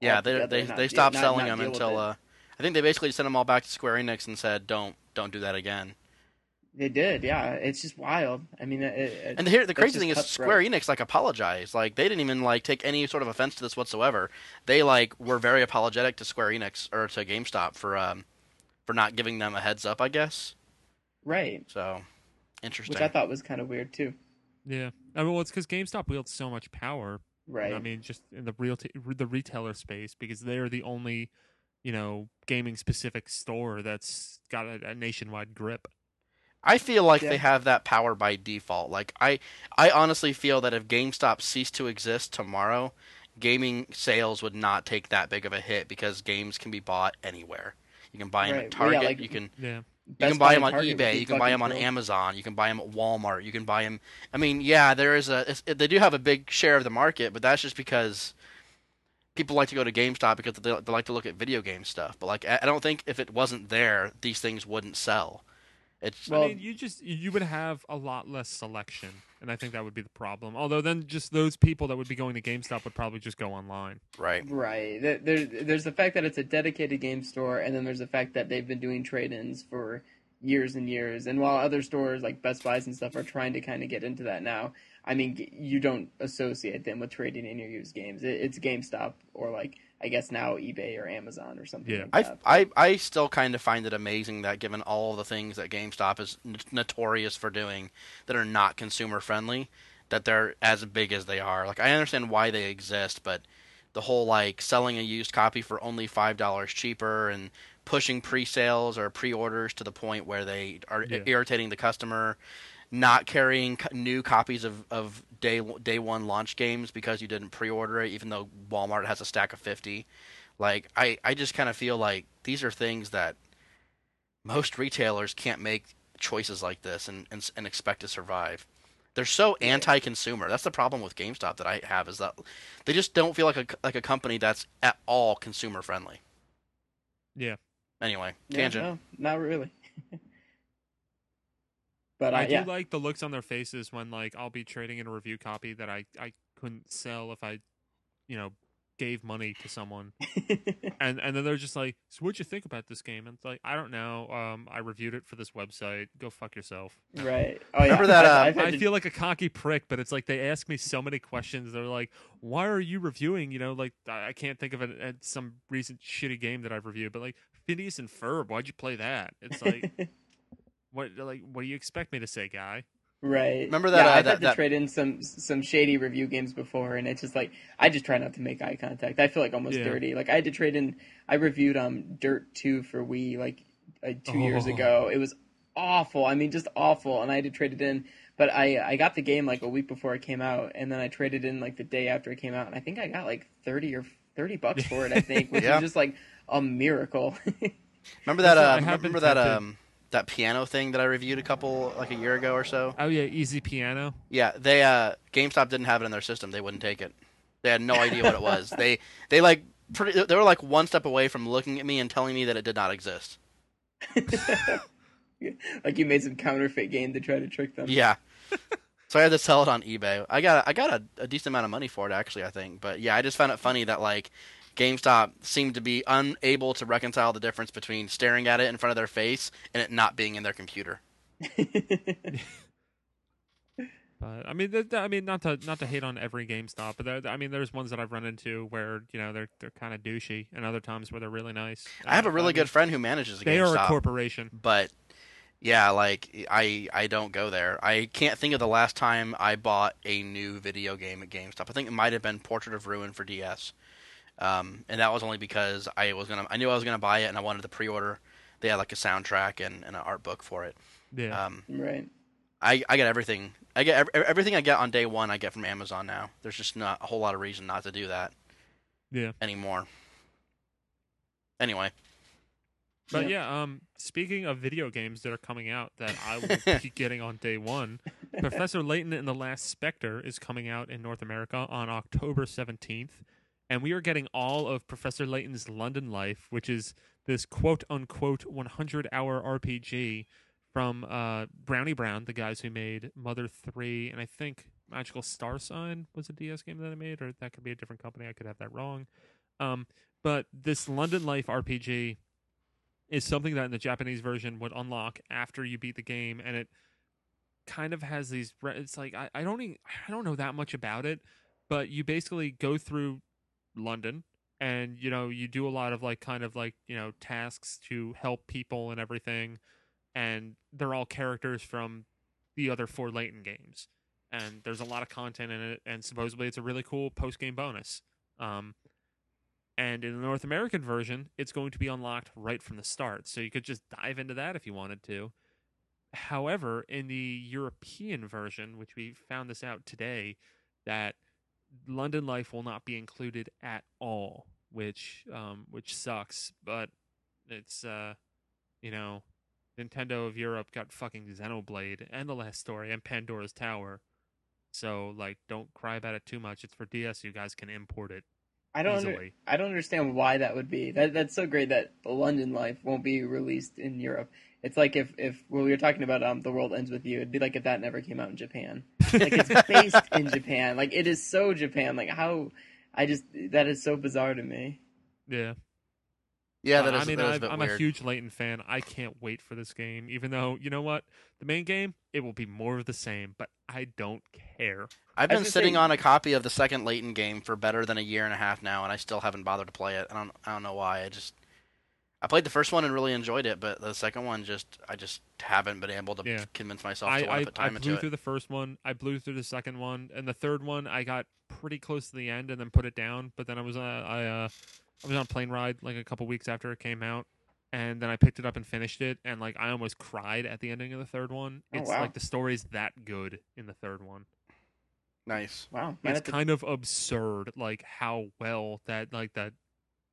Yeah, they they not they stopped not- selling not them until uh I think they basically sent them all back to Square Enix and said don't don't do that again. They did. Yeah, it's just wild. I mean, it, it, And here, the crazy thing is, cutthroat. Square Enix like apologized. Like they didn't even like take any sort of offense to this whatsoever. They like were very apologetic to Square Enix or to GameStop for um for not giving them a heads up. I guess right, so. Interesting. which I thought was kind of weird too. Yeah, I mean, well, it's because GameStop wields so much power. Right. I mean, just in the real t- the retailer space because they are the only, you know, gaming specific store that's got a, a nationwide grip. I feel like Yeah. they have that power by default. Like I, I honestly feel that if GameStop ceased to exist tomorrow, gaming sales would not take that big of a hit because games can be bought anywhere. You can buy them Right. at Well, yeah, Target. like- you can Yeah, you can buy Buy them on Target eBay. You can buy them on thrilled. Amazon. You can buy them at Walmart. You can buy them. I mean, yeah, there is a. It's, they do have a big share of the market, but that's just because people like to go to GameStop because they, they like to look at video game stuff. But like, I I don't think if it wasn't there, these things wouldn't sell. It's Well- I mean, you just you would have a lot less selection, and I think that would be the problem. Although then, just those people that would be going to GameStop would probably just go online. right. Right. There, there- there's the fact that it's a dedicated game store, and then there's the fact that they've been doing trade-ins for years and years. And while other stores like Best Buys and stuff are trying to kind of get into that now, I mean, you don't associate them with trading in your used games. It, it's GameStop or like I guess now eBay or Amazon or something. Yeah. like I, that. I, I still kind of find it amazing that given all the things that GameStop is n- notorious for doing that are not consumer friendly, that they're as big as they are. Like I understand why they exist, but the whole like selling a used copy for only five dollars cheaper and pushing pre-sales or pre-orders to the point where they are Yeah. irritating the customer, not carrying co- new copies of, of day day one launch games because you didn't pre-order it, even though Walmart has a stack of fifty. Like I, I just kind of feel like these are things that most retailers can't make choices like this and and, and expect to survive. They're so anti-consumer. That's the problem with GameStop that I have is that they just don't feel like a like a company that's at all consumer friendly. Yeah. Anyway, Yeah, tangent. no, not really. But uh, I do yeah, like the looks on their faces when like I'll be trading in a review copy that I I couldn't sell if I, you know, gave money to someone, and and then they're just like, so what'd you think about this game? And it's like I don't know. Um, I reviewed it for this website. Go fuck yourself. right. Oh yeah. Remember that, I've- uh, I've I to- feel like a cocky prick, but it's like they ask me so many questions. They're like, "Why are you reviewing?" You know, like I I can't think of it at some recent shitty game that I've reviewed, but like Phineas and Ferb, why'd you play that? It's like, what, like, what do you expect me to say, guy? Right. Remember that, Yeah, uh, I've that- had to that- trade in some some shady review games before, and it's just like I just try not to make eye contact. I feel like almost Yeah. dirty. Like I had to trade in. I reviewed um Dirt Two for Wii like uh, two years Oh. ago. It was awful. I mean, just awful. And I had to trade it in. But I I got the game like a week before it came out, and then I traded in like the day after it came out, and I think I got like thirty or thirty bucks for it. I think, which Yeah. was just like a miracle. Remember that? I Uh, remember that? tempted. Um, that piano thing that I reviewed a couple like a year ago or so. Oh yeah, Easy Piano. Yeah, they uh, GameStop didn't have it in their system. They wouldn't take it. They had no idea what it was. They they like pretty. They were like one step away from looking at me and telling me that it did not exist. like you made some counterfeit game to try to trick them. Yeah. so I had to sell it on eBay. I got I got a, a decent amount of money for it actually. I think, but yeah, I just found it funny that like GameStop seemed to be unable to reconcile the difference between staring at it in front of their face and it not being in their computer. But I mean, th- th- I mean, not to not to hate on every GameStop, but there, I mean, there's ones that I've run into where you know they're they're kind of douchey, and other times where they're really nice. I have a Uh, really mean, good friend who manages a They are GameStop. a corporation. but yeah, like I I don't go there. I can't think of the last time I bought a new video game at GameStop. I think it might have been Portrait of Ruin for DS, um, and that was only because I was gonna I knew I was gonna buy it and I wanted to pre-order. They had like a soundtrack and, and an art book for it. Yeah. Um, right. I I get everything. I get ev- everything I get on day one. I get from Amazon now. There's just not a whole lot of reason not to do that yeah. anymore. Anyway, But yeah, um, speaking of video games that are coming out that I will be getting on day one, Professor Layton and the Last Spectre is coming out in North America on October 17th. And we are getting all of Professor Layton's London Life, which is this quote unquote 100 hour RPG from uh, Brownie Brown, the guys who made Mother 3, and I think Magical Star Sign was a DS game that I made, or that could be a different company. I could have that wrong. Um, but this London Life RPG is something that in the Japanese version would unlock after you beat the game, and it kind of has these. It's like I, I don't even, I don't know that much about it, but you basically go through London, and you know you do a lot of like kind of like you know tasks to help people and everything, and they're all characters from the other four Layton games, and there's a lot of content in it, and supposedly it's a really cool post game bonus. Um, and in the North American version, it's going to be unlocked right from the start. So you could just dive into that if you wanted to. However, in the European version, which we found this out today, that London Life will not be included at all, which um, which sucks. But it's uh, you know, Nintendo of Europe got fucking Xenoblade and The Last Story and Pandora's Tower. So like, don't cry about it too much. It's for DS. You guys can import it I don't. Under. I don't understand why that would be. That that's so great that London Life won't be released in Europe. It's like if if well, we were talking about um the world ends with you. It'd be like if that never came out in Japan. Like it's based in Japan. Like it is so Japan. Like how I just that is so bizarre to me. yeah. yeah, Uh, that is, I mean, that is a I've- bit I'm weird. a huge Layton fan. I can't wait for this game. Even though, you know what, the main game it will be more of the same, but I don't care. I've been sitting say- on a copy of the second Layton game for better than a year and a half now, and I still haven't bothered to play it. I don't, I don't know why. I just, I played the first one and really enjoyed it, but the second one just, I just haven't been able to Yeah. convince myself I to want I, to put I blew through it. the first one. I blew through the second one, and the third one I got pretty close to the end and then put it down. But then I was uh, I uh I was on a plane ride like a couple weeks after it came out. And then I picked it up and finished it, and like I almost cried at the ending of the third one. Oh, It's wow. like the story's that good in the third one. Nice. Wow. Might it's have to- kind of absurd like how well that like that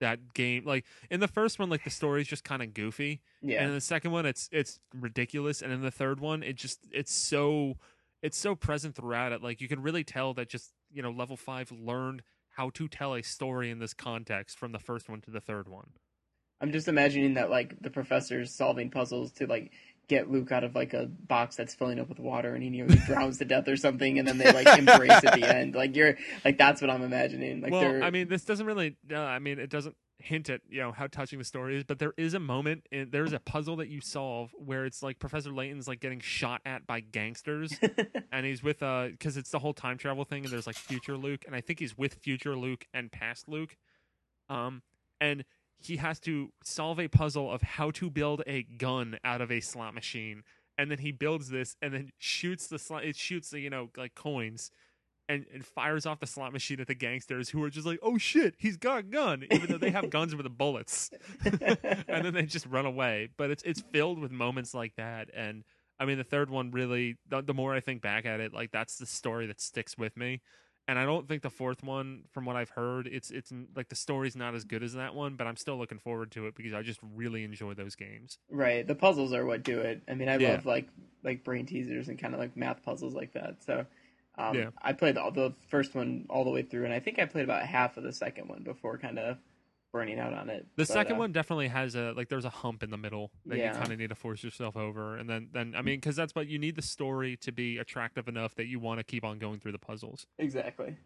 that game like in the first one like the story's just kind of goofy. Yeah. and in the second one it's it's ridiculous. And in the third one it just it's so it's so present throughout it. Like you can really tell that just you know level 5 learned how to tell a story in this context from the first one to the third one. I'm just imagining that like the professor's solving puzzles to like get Luke out of like a box that's filling up with water and he nearly drowns to death or something, and then they like embrace at the end. Like you're like that's what I'm imagining. Like well, they're I mean, this doesn't really. Uh, I mean, it doesn't hint at you know how touching the story is, but there is a moment. and there's a puzzle that you solve where it's like Professor Layton's like getting shot at by gangsters, and he's with uh because it's the whole time travel thing, and there's like future Luke, and I think he's with future Luke and past Luke, um, and he has to solve a puzzle of how to build a gun out of a slot machine. And then he builds this and then shoots the slot it shoots the you know like coins and, and fires off the slot machine at the gangsters who are just like oh shit he's got a gun even though they have guns with the bullets. And then they just run away. But it's it's filled with moments like that. And i mean the third one really the, the more i think back at it like that's the story that sticks with me and I don't think the fourth one, from what I've heard, it's it's like the story's not as good as that one, but I'm still looking forward to it because I just really enjoy those games. right. The puzzles are what do it. I mean, I Yeah. love like like brain teasers and kind of like math puzzles like that. So. Um, Yeah. I played the, the first one all the way through, and I think I played about half of the second one before kind of burning out on it. The But, second uh, one definitely has a like there's a hump in the middle that Yeah. you kind of need to force yourself over, and then then I mean because that's what you need the story to be attractive enough that you want to keep on going through the puzzles. exactly.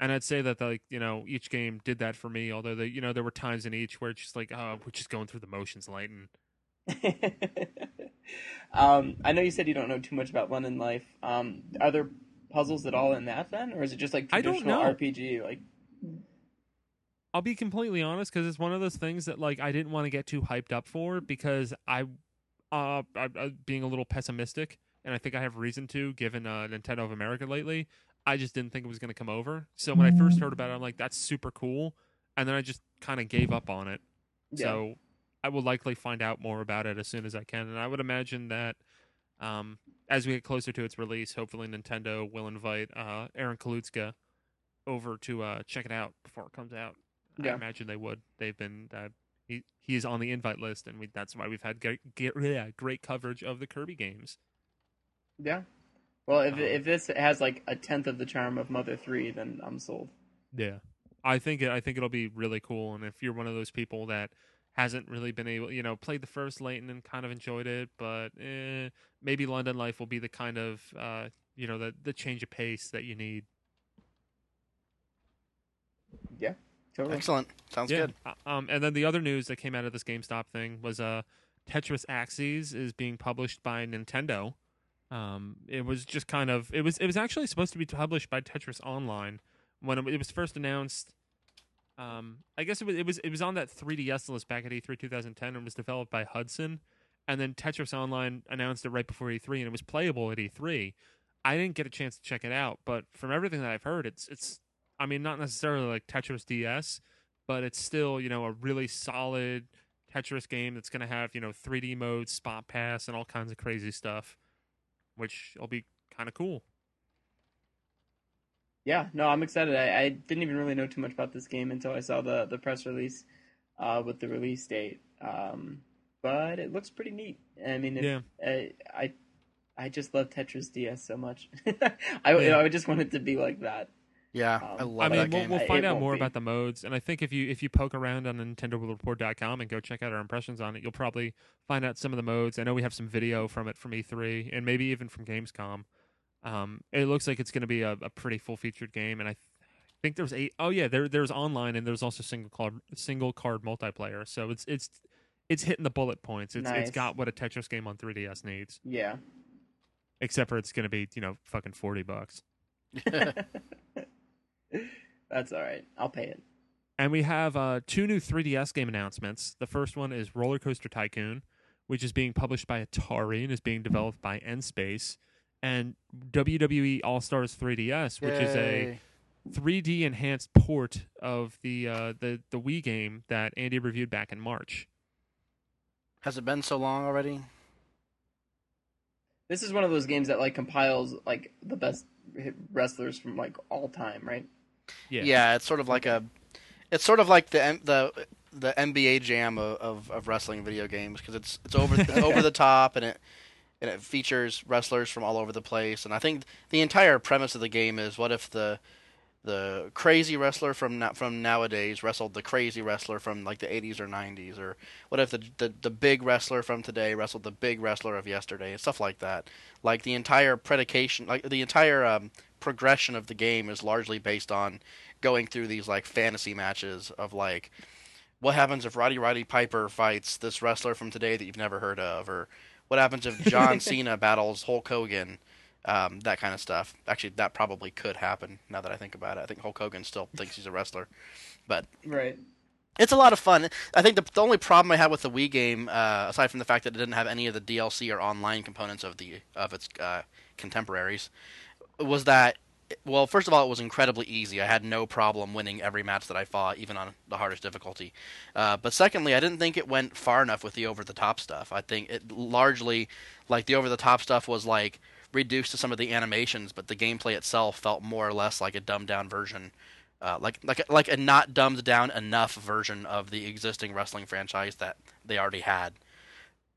And I'd say that like you know each game did that for me. Although the, you know there were times in each where it's just like oh we're just going through the motions, Layton. um, I know you said you don't know too much about London Life. Um, are there puzzles at all in that then, or is it just like I don't traditional. RPG? Like, I'll be completely honest because it's one of those things that like I didn't want to get too hyped up for because I, uh, I, I being a little pessimistic, and I think I have reason to given uh, Nintendo of America lately. I just didn't think it was going to come over. So when I first heard about it, I'm like, that's super cool, and then I just kind of gave up on it. yeah. So I will likely find out more about it as soon as I can, and I would imagine that um, as we get closer to its release, hopefully Nintendo will invite uh, Aaron Kaluszka over to uh, check it out before it comes out. I imagine they would. They've been uh, he he is on the invite list, and we, that's why we've had great, yeah, great coverage of the Kirby games. yeah. Well, if Um, if this has like a tenth of the charm of Mother Three, then I'm sold. Yeah, I think it, I think it'll be really cool. And if you're one of those people that hasn't really been able, you know, played the first Layton and kind of enjoyed it, but eh, maybe London Life will be the kind of uh, you know the the change of pace that you need. Totally. Excellent. Sounds yeah. good. Uh, Um, and then the other news that came out of this GameStop thing was uh, Tetris Axis is being published by Nintendo. Um, it was just kind of it was it was actually supposed to be published by Tetris Online when it, it was first announced. Um, I guess it was it was it was on that 3DS list back at E3 2010 and was developed by Hudson, and then Tetris Online announced it right before E3 and it was playable at E3. I didn't get a chance to check it out, but from everything that I've heard, it's it's I mean not necessarily like Tetris DS, but it's still you know a really solid Tetris game that's going to have you know 3D mode, SpotPass, and all kinds of crazy stuff, which will be kind of cool. Yeah, no, I'm excited. I, I didn't even really know too much about this game until I saw the the press release uh, with the release date. Um, but it looks pretty neat. I mean, if, Yeah. I, I I just love Tetris DS so much. I Yeah. I just want it to be like that. Yeah, Um, I love I mean, that we'll, game. we'll It find out more be. about the modes, and I think if you if you poke around on NintendoReport.com and go check out our impressions on it, you'll probably find out some of the modes. I know we have some video from it from E3 and maybe even from Gamescom. Um, it looks like it's going to be a, a pretty full featured game, and I th- think there's eight oh yeah, there there's online and there's also single card single card multiplayer. So it's it's it's hitting the bullet points. It's Nice. it's got what a Tetris game on 3DS needs, Yeah. except for it's going to be you know fucking forty bucks. That's all right. I'll pay it. And we have uh, two new 3DS game announcements. The first one is Roller Coaster Tycoon, which is being published by Atari and is being developed by N-Space. And WWE All Stars 3DS, which is a 3D enhanced port of the uh, the the Wii game that Andy reviewed back in March. Has it been so long already? This is one of those games that like compiles like the best wrestlers from like all time, right? Yeah. it's sort of like a, it's sort of like the the the NBA Jam of, of, of wrestling video games because it's it's over it's over the top and it and it features wrestlers from all over the place and I think the entire premise of the game is what if the the crazy wrestler from from nowadays wrestled the crazy wrestler from like the 80s or 90s, or what if the, the the big wrestler from today wrestled the big wrestler of yesterday, and stuff like that. Like the entire predication, like the entire um, progression of the game is largely based on going through these like fantasy matches of like what happens if Roddy Roddy Piper fights this wrestler from today that you've never heard of, or what happens if John Cena battles Hulk Hogan, um, that kind of stuff. Actually, that probably could happen. Now that I think about it, I think Hulk Hogan still thinks he's a wrestler, but Right. it's a lot of fun. I think the, the only problem I had with the Wii game, uh, aside from the fact that it didn't have any of the DLC or online components of the of its uh, contemporaries, was that well, first of all, it was incredibly easy. I had no problem winning every match that I fought, even on the hardest difficulty. Uh, but secondly, I didn't think it went far enough with the over the top stuff. I think it largely, like the over the top stuff, was like reduced to some of the animations, but the gameplay itself felt more or less like a dumbed down version. Uh, like like like a not dumbed down enough version of the existing wrestling franchise that they already had,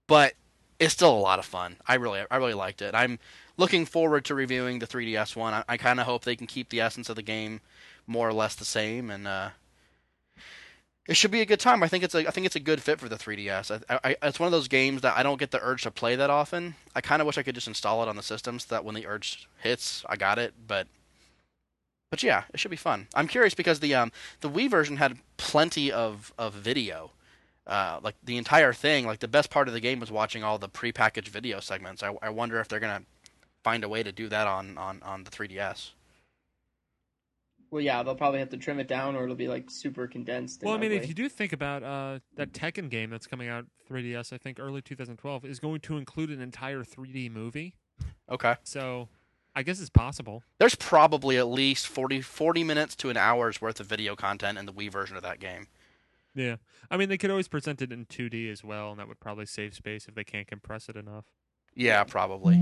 but it's still a lot of fun. I really I really liked it. I'm looking forward to reviewing the 3DS one. I, I kind of hope they can keep the essence of the game more or less the same, and uh, it should be a good time. I think it's a I think it's a good fit for the 3DS. I, I, it's one of those games that I don't get the urge to play that often. I kind of wish I could just install it on the system so that when the urge hits, I got it. But but yeah, it should be fun. I'm curious because the um the Wii version had plenty of of video. Uh, like the entire thing, like the best part of the game was watching all the prepackaged video segments. I, I wonder if they're gonna find a way to do that on on on the 3DS. Well, yeah, they'll probably have to trim it down, or it'll be like super condensed. Well, I mean, way. if you do think about uh, that Tekken game that's coming out 3DS, I think early 2012 is going to include an entire 3D movie. Okay. So, I guess it's possible. There's probably at least 40, 40 minutes to an hour's worth of video content in the Wii version of that game. Yeah, I mean, they could always present it in 2D as well, and that would probably save space if they can't compress it enough. Yeah, probably.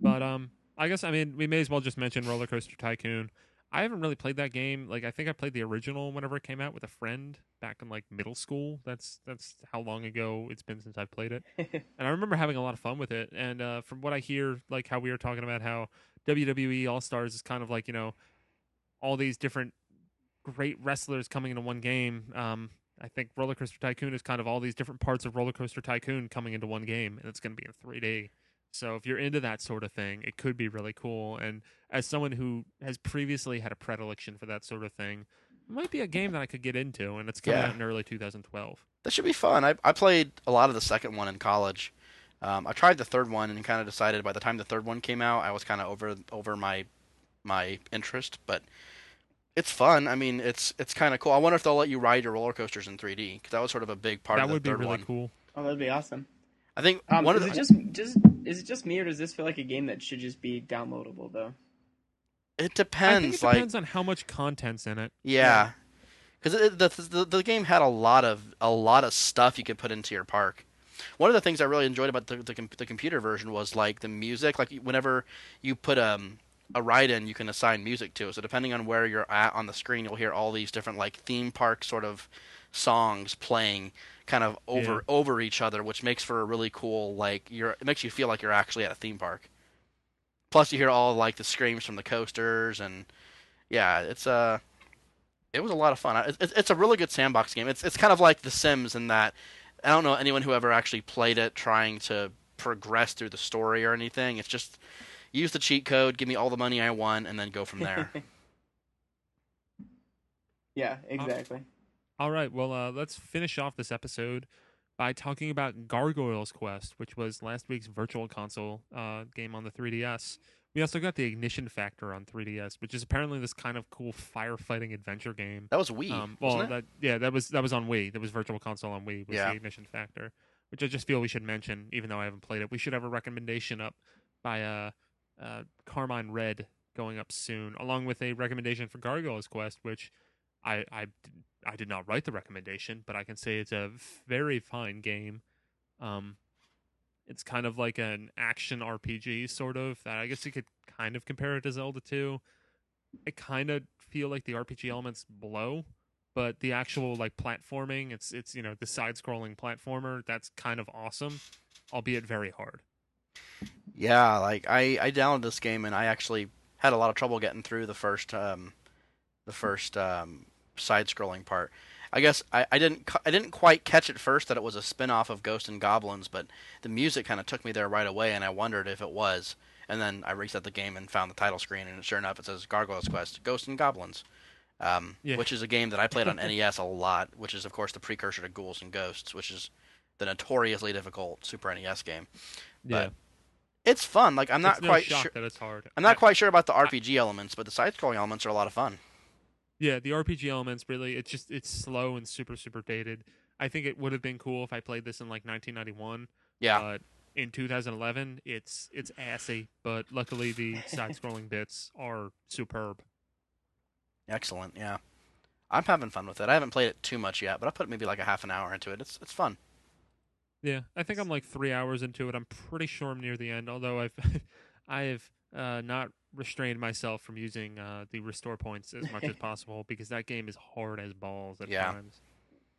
But um, I guess I mean we may as well just mention Roller Coaster Tycoon. I haven't really played that game. Like I think I played the original whenever it came out with a friend back in like middle school. That's that's how long ago it's been since I've played it. and I remember having a lot of fun with it. And uh, from what I hear, like how we were talking about how WWE All Stars is kind of like you know all these different great wrestlers coming into one game. Um, I think Roller Coaster Tycoon is kind of all these different parts of Roller Coaster Tycoon coming into one game, and it's going to be in 3D. So if you're into that sort of thing, it could be really cool. And as someone who has previously had a predilection for that sort of thing, it might be a game that I could get into, and it's coming Yeah. out in early 2012. That should be fun. I I played a lot of the second one in college. Um, I tried the third one and kind of decided by the time the third one came out, I was kind of over over my my interest. But it's fun. I mean, it's it's kind of cool. I wonder if they'll let you ride your roller coasters in 3D because that was sort of a big part that of the would be third really one. cool. oh, that'd be awesome. I think Um, one is of it just just is it just me, or does this feel like a game that should just be downloadable though? it I depends. think it like depends on how much content's in it. Yeah, because the, the the game had a lot of a lot of stuff you could put into your park. One of the things I really enjoyed about the the, the computer version was like the music. Like whenever you put um a ride in, you can assign music to. So depending on where you're at on the screen, you'll hear all these different like theme park sort of songs playing kind of over Yeah. over each other, which makes for a really cool like you're it makes you feel like you're actually at a theme park. Plus, you hear all like the screams from the coasters, and yeah, it's uh it was a lot of fun. It's, it's a really good sandbox game. It's it's kind of like The Sims in that I don't know anyone who ever actually played it trying to progress through the story or anything. It's just use the cheat code, give me all the money I want, and then go from there. yeah, exactly. All right, well, uh, let's finish off this episode by talking about Gargoyle's Quest, which was last week's Virtual Console uh, game on the 3DS. We also got the Ignition Factor on 3DS, which is apparently this kind of cool firefighting adventure game. that was Wii. Um, well, wasn't it? that yeah, that was that was on Wii. That was Virtual Console on Wii. Was Yeah. the Ignition Factor, which I just feel we should mention, even though I haven't played it. We should have a recommendation up by uh, uh, Carmine Red going up soon, along with a recommendation for Gargoyle's Quest, which I I I did not write the recommendation, but I can say it's a very fine game. Um, it's kind of like an action RPG sort of that I guess you could kind of compare it to Zelda 2. I kind of feel like the RPG elements blow, but the actual like platforming, it's it's you know the side-scrolling platformer that's kind of awesome, albeit very hard. Yeah, like I I downloaded this game and I actually had a lot of trouble getting through the first um, the first um, side-scrolling part. I guess I, I didn't I didn't quite catch at first that it was a spin-off of Ghost and Goblins, but the music kind of took me there right away, and I wondered if it was. And then I reset the game and found the title screen, and sure enough, it says Gargoyle's Quest: Ghosts and Goblins, um, Yeah. which is a game that I played on NES a lot, which is of course the precursor to Ghouls and Ghosts, which is the notoriously difficult Super NES game. Yeah, It's fun. Like I'm not It's no quite sure. that it's hard. I'm not I- quite sure about the RPG elements, but the side-scrolling elements are a lot of fun. Yeah, the RPG elements really it's just it's slow and super super dated. I think it would have been cool if I played this in like 1991. Yeah. But in 2011, it's it's assy, but luckily the side-scrolling bits are superb. Excellent. Yeah. I'm having fun with it. I haven't played it too much yet, but I put maybe like a half an hour into it. It's it's fun. Yeah, I think I'm like three hours into it. I'm pretty sure I'm near the end, although I've I have uh, not restrained myself from using uh, the restore points as much as possible because that game is hard as balls at Yeah. times.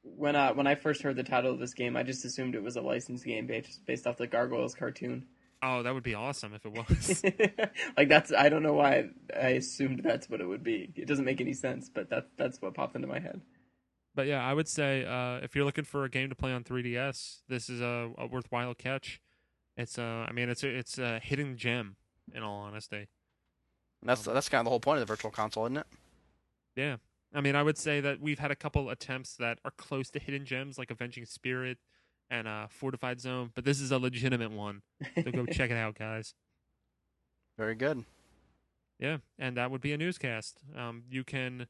When uh, when I first heard the title of this game, I just assumed it was a licensed game based based off the Gargoyles cartoon. Oh, that would be awesome if it was. like that's I don't know why I assumed that's what it would be. It doesn't make any sense, but that that's what popped into my head. But yeah, I would say uh, if you're looking for a game to play on 3DS, this is a, a worthwhile catch. It's uh, I mean, it's a, it's a hidden gem. In all honesty, And that's that's kind of the whole point of the virtual console, isn't it? yeah. I mean, I would say that we've had a couple attempts that are close to hidden gems, like Avenging Spirit and uh, Fortified Zone, but this is a legitimate one. So go check it out, guys. Very good. Yeah, and that would be a newscast. Um, you can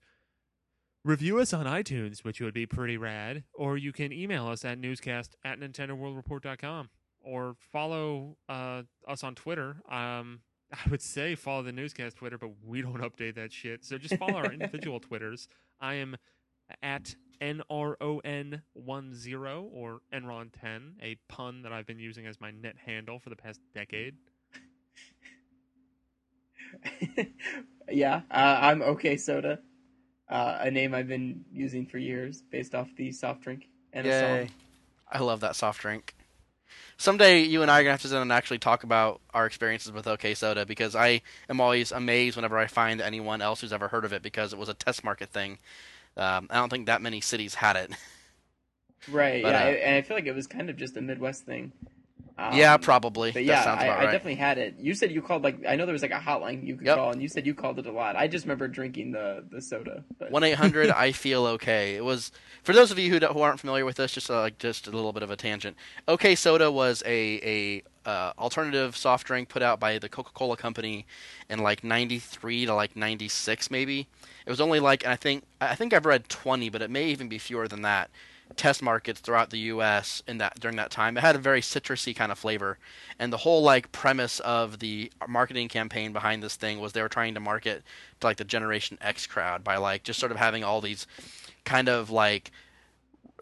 review us on iTunes, which would be pretty rad, or you can email us at newscast at nintendoworldreport.com or follow uh, us on Twitter. Um, I would say follow the newscast Twitter, but we don't update that shit. So just follow our individual Twitters. I am at NRON10 or Enron10, a pun that I've been using as my net handle for the past decade. yeah, uh, I'm okay soda. Uh, a name I've been using for years, based off the soft drink and a Yay. song. I love that soft drink. Someday you and I are gonna have to sit and actually talk about our experiences with OK Soda because I am always amazed whenever I find anyone else who's ever heard of it because it was a test market thing. Um, I don't think that many cities had it. Right. But, yeah, uh, and I feel like it was kind of just a Midwest thing. Um, yeah, probably. But that yeah, sounds I, about I right. definitely had it. You said you called like I know there was like a hotline you could Yep. call, and you said you called it a lot. I just remember drinking the the soda. One eight hundred. I feel okay. It was for those of you who, who aren't familiar with this. Just uh, like just a little bit of a tangent. OK Soda was a a uh, alternative soft drink put out by the Coca Cola Company in like ninety three to like ninety six maybe. It was only like and I think I think I've read twenty, but it may even be fewer than that. Test markets throughout the U.S. in that during that time. It had a very citrusy kind of flavor, and the whole like premise of the marketing campaign behind this thing was they were trying to market to like the Generation X crowd by like just sort of having all these kind of like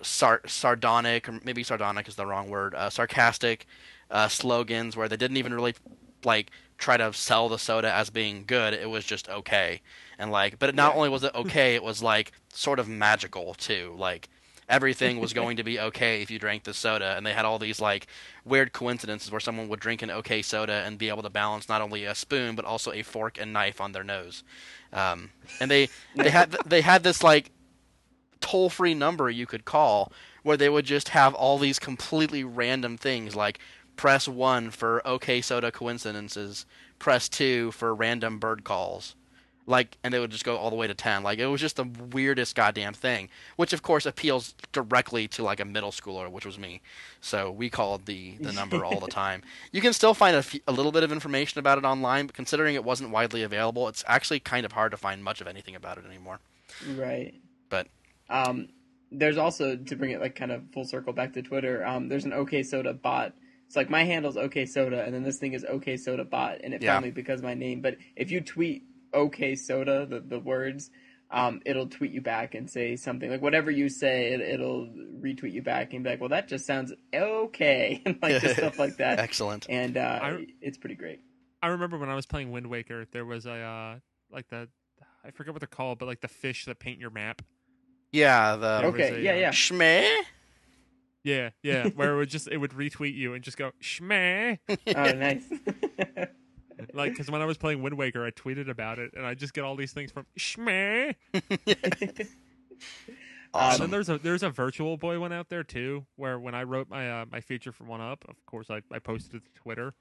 sar- sardonic or maybe sardonic is the wrong word uh, sarcastic uh, slogans where they didn't even really like try to sell the soda as being good it was just okay and like but not only was it okay it was like sort of magical too like everything was going to be okay if you drank the soda. And they had all these like weird coincidences where someone would drink an okay soda and be able to balance not only a spoon but also a fork and knife on their nose. Um, and they they had they had this like toll free number you could call where they would just have all these completely random things like press 1 for okay soda coincidences press 2 for random bird calls like and they would just go all the way to 10 like it was just the weirdest goddamn thing which of course appeals directly to like a middle schooler which was me so we called the the number all the time you can still find a, f- a little bit of information about it online but considering it wasn't widely available it's actually kind of hard to find much of anything about it anymore right. But- um, there's also to bring it like kind of full circle back to Twitter. Um, there's an OK Soda bot. It's like my handle's OK Soda, and then this thing is OK Soda bot, and it Yeah. found me because of my name. But if you tweet OK Soda, the the words. Um, it'll tweet you back and say something like whatever you say, it, it'll retweet you back and be like, "Well, that just sounds okay," and like just stuff like that. excellent And uh, I- it's pretty great. I remember when I was playing Wind Waker, there was a uh, like the I forget what they're called, but like the fish that paint your map. Yeah, the There Okay, a, yeah, uh, yeah. Schmeh? Yeah, yeah, where it would just it would retweet you and just go schmeh. Oh, nice. like because when I was playing Wind Waker, I tweeted about it, and I just get all these things from Shmeh. And Awesome. then there's a there's a virtual boy one out there too, where when I wrote my uh, my feature for One Up, of course I, I posted it to Twitter,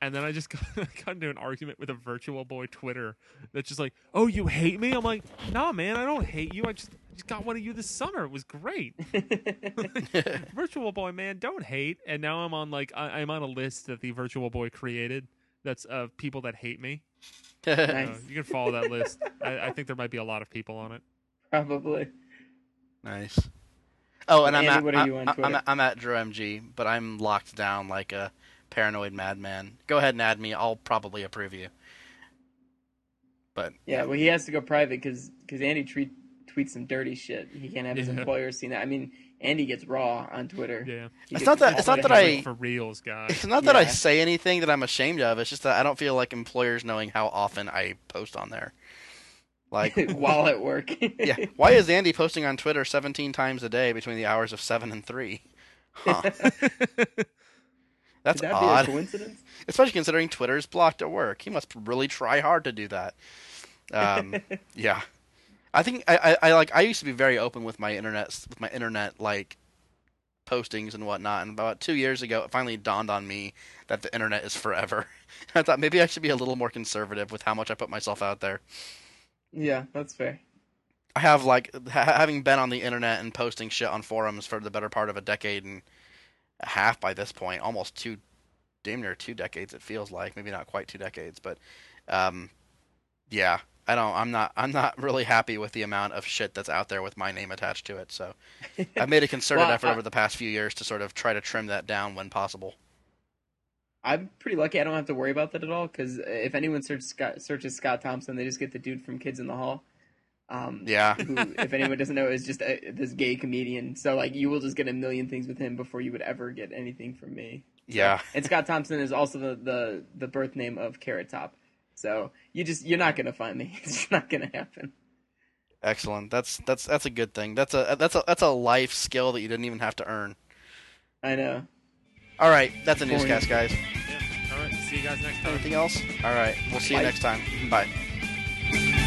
and then I just got, got into an argument with a virtual boy Twitter that's just like, oh you hate me? I'm like, nah man, I don't hate you. I just I just got one of you this summer. It was great. virtual boy man, don't hate. And now I'm on like I, I'm on a list that the virtual boy created that's of people that hate me. Uh, Nice. you can follow that list. I, I think there might be a lot of people on it. Probably. Nice. Oh, and I'm Andy, at, what are you on I'm, I'm, at- I'm at Drew MG, but I'm locked down like a paranoid madman. Go ahead and add me. I'll probably approve you. But Yeah, well, he has to go private because because Andy tweet, tweets some dirty shit. He can't have his Yeah. employers see that. I mean, Andy gets raw on Twitter. Yeah. He It's not that- it's not that. I- for reals, guys. it's not that I say anything that I'm ashamed of. It's just that I don't feel like employers knowing how often I post on there. Like, while at work. yeah, why is Andy posting on Twitter 17 times a day between the hours of seven and three? Huh. That's Could that odd. be a coincidence? especially considering Twitter's blocked at work. He must really try hard to do that. Um, yeah, I think I, I, I like I used to be very open with my internet with my internet like postings and whatnot. And about two years ago, it finally dawned on me that the internet is forever. I thought maybe I should be a little more conservative with how much I put myself out there. yeah, that's fair. I have like ha- having been on the internet and posting shit on forums for the better part of a decade and a half by this point, almost two, damn near two decades. It feels like maybe not quite two decades, but um, yeah, I don't. I'm not. I'm not really happy with the amount of shit that's out there with my name attached to it. So I've made a concerted Well, effort I- over the past few years to sort of try to trim that down when possible. I'm pretty lucky. I don't have to worry about that at all because if anyone searches Scott, searches Scott Thompson, they just get the dude from Kids in the Hall. Um, Yeah. who, if anyone doesn't know, is just a, this gay comedian. So like, you will just get a million things with him before you would ever get anything from me. Yeah. And Scott Thompson is also the the, the birth name of Carrot Top. So you just you're not gonna find me. It's not gonna happen. Excellent. That's that's that's a good thing. That's a that's a that's a life skill that you didn't even have to earn. I know. All right, that's a newscast, guys. Yeah. All right. See you guys next time. Anything else? All right, we'll see you Bye. next time. Bye.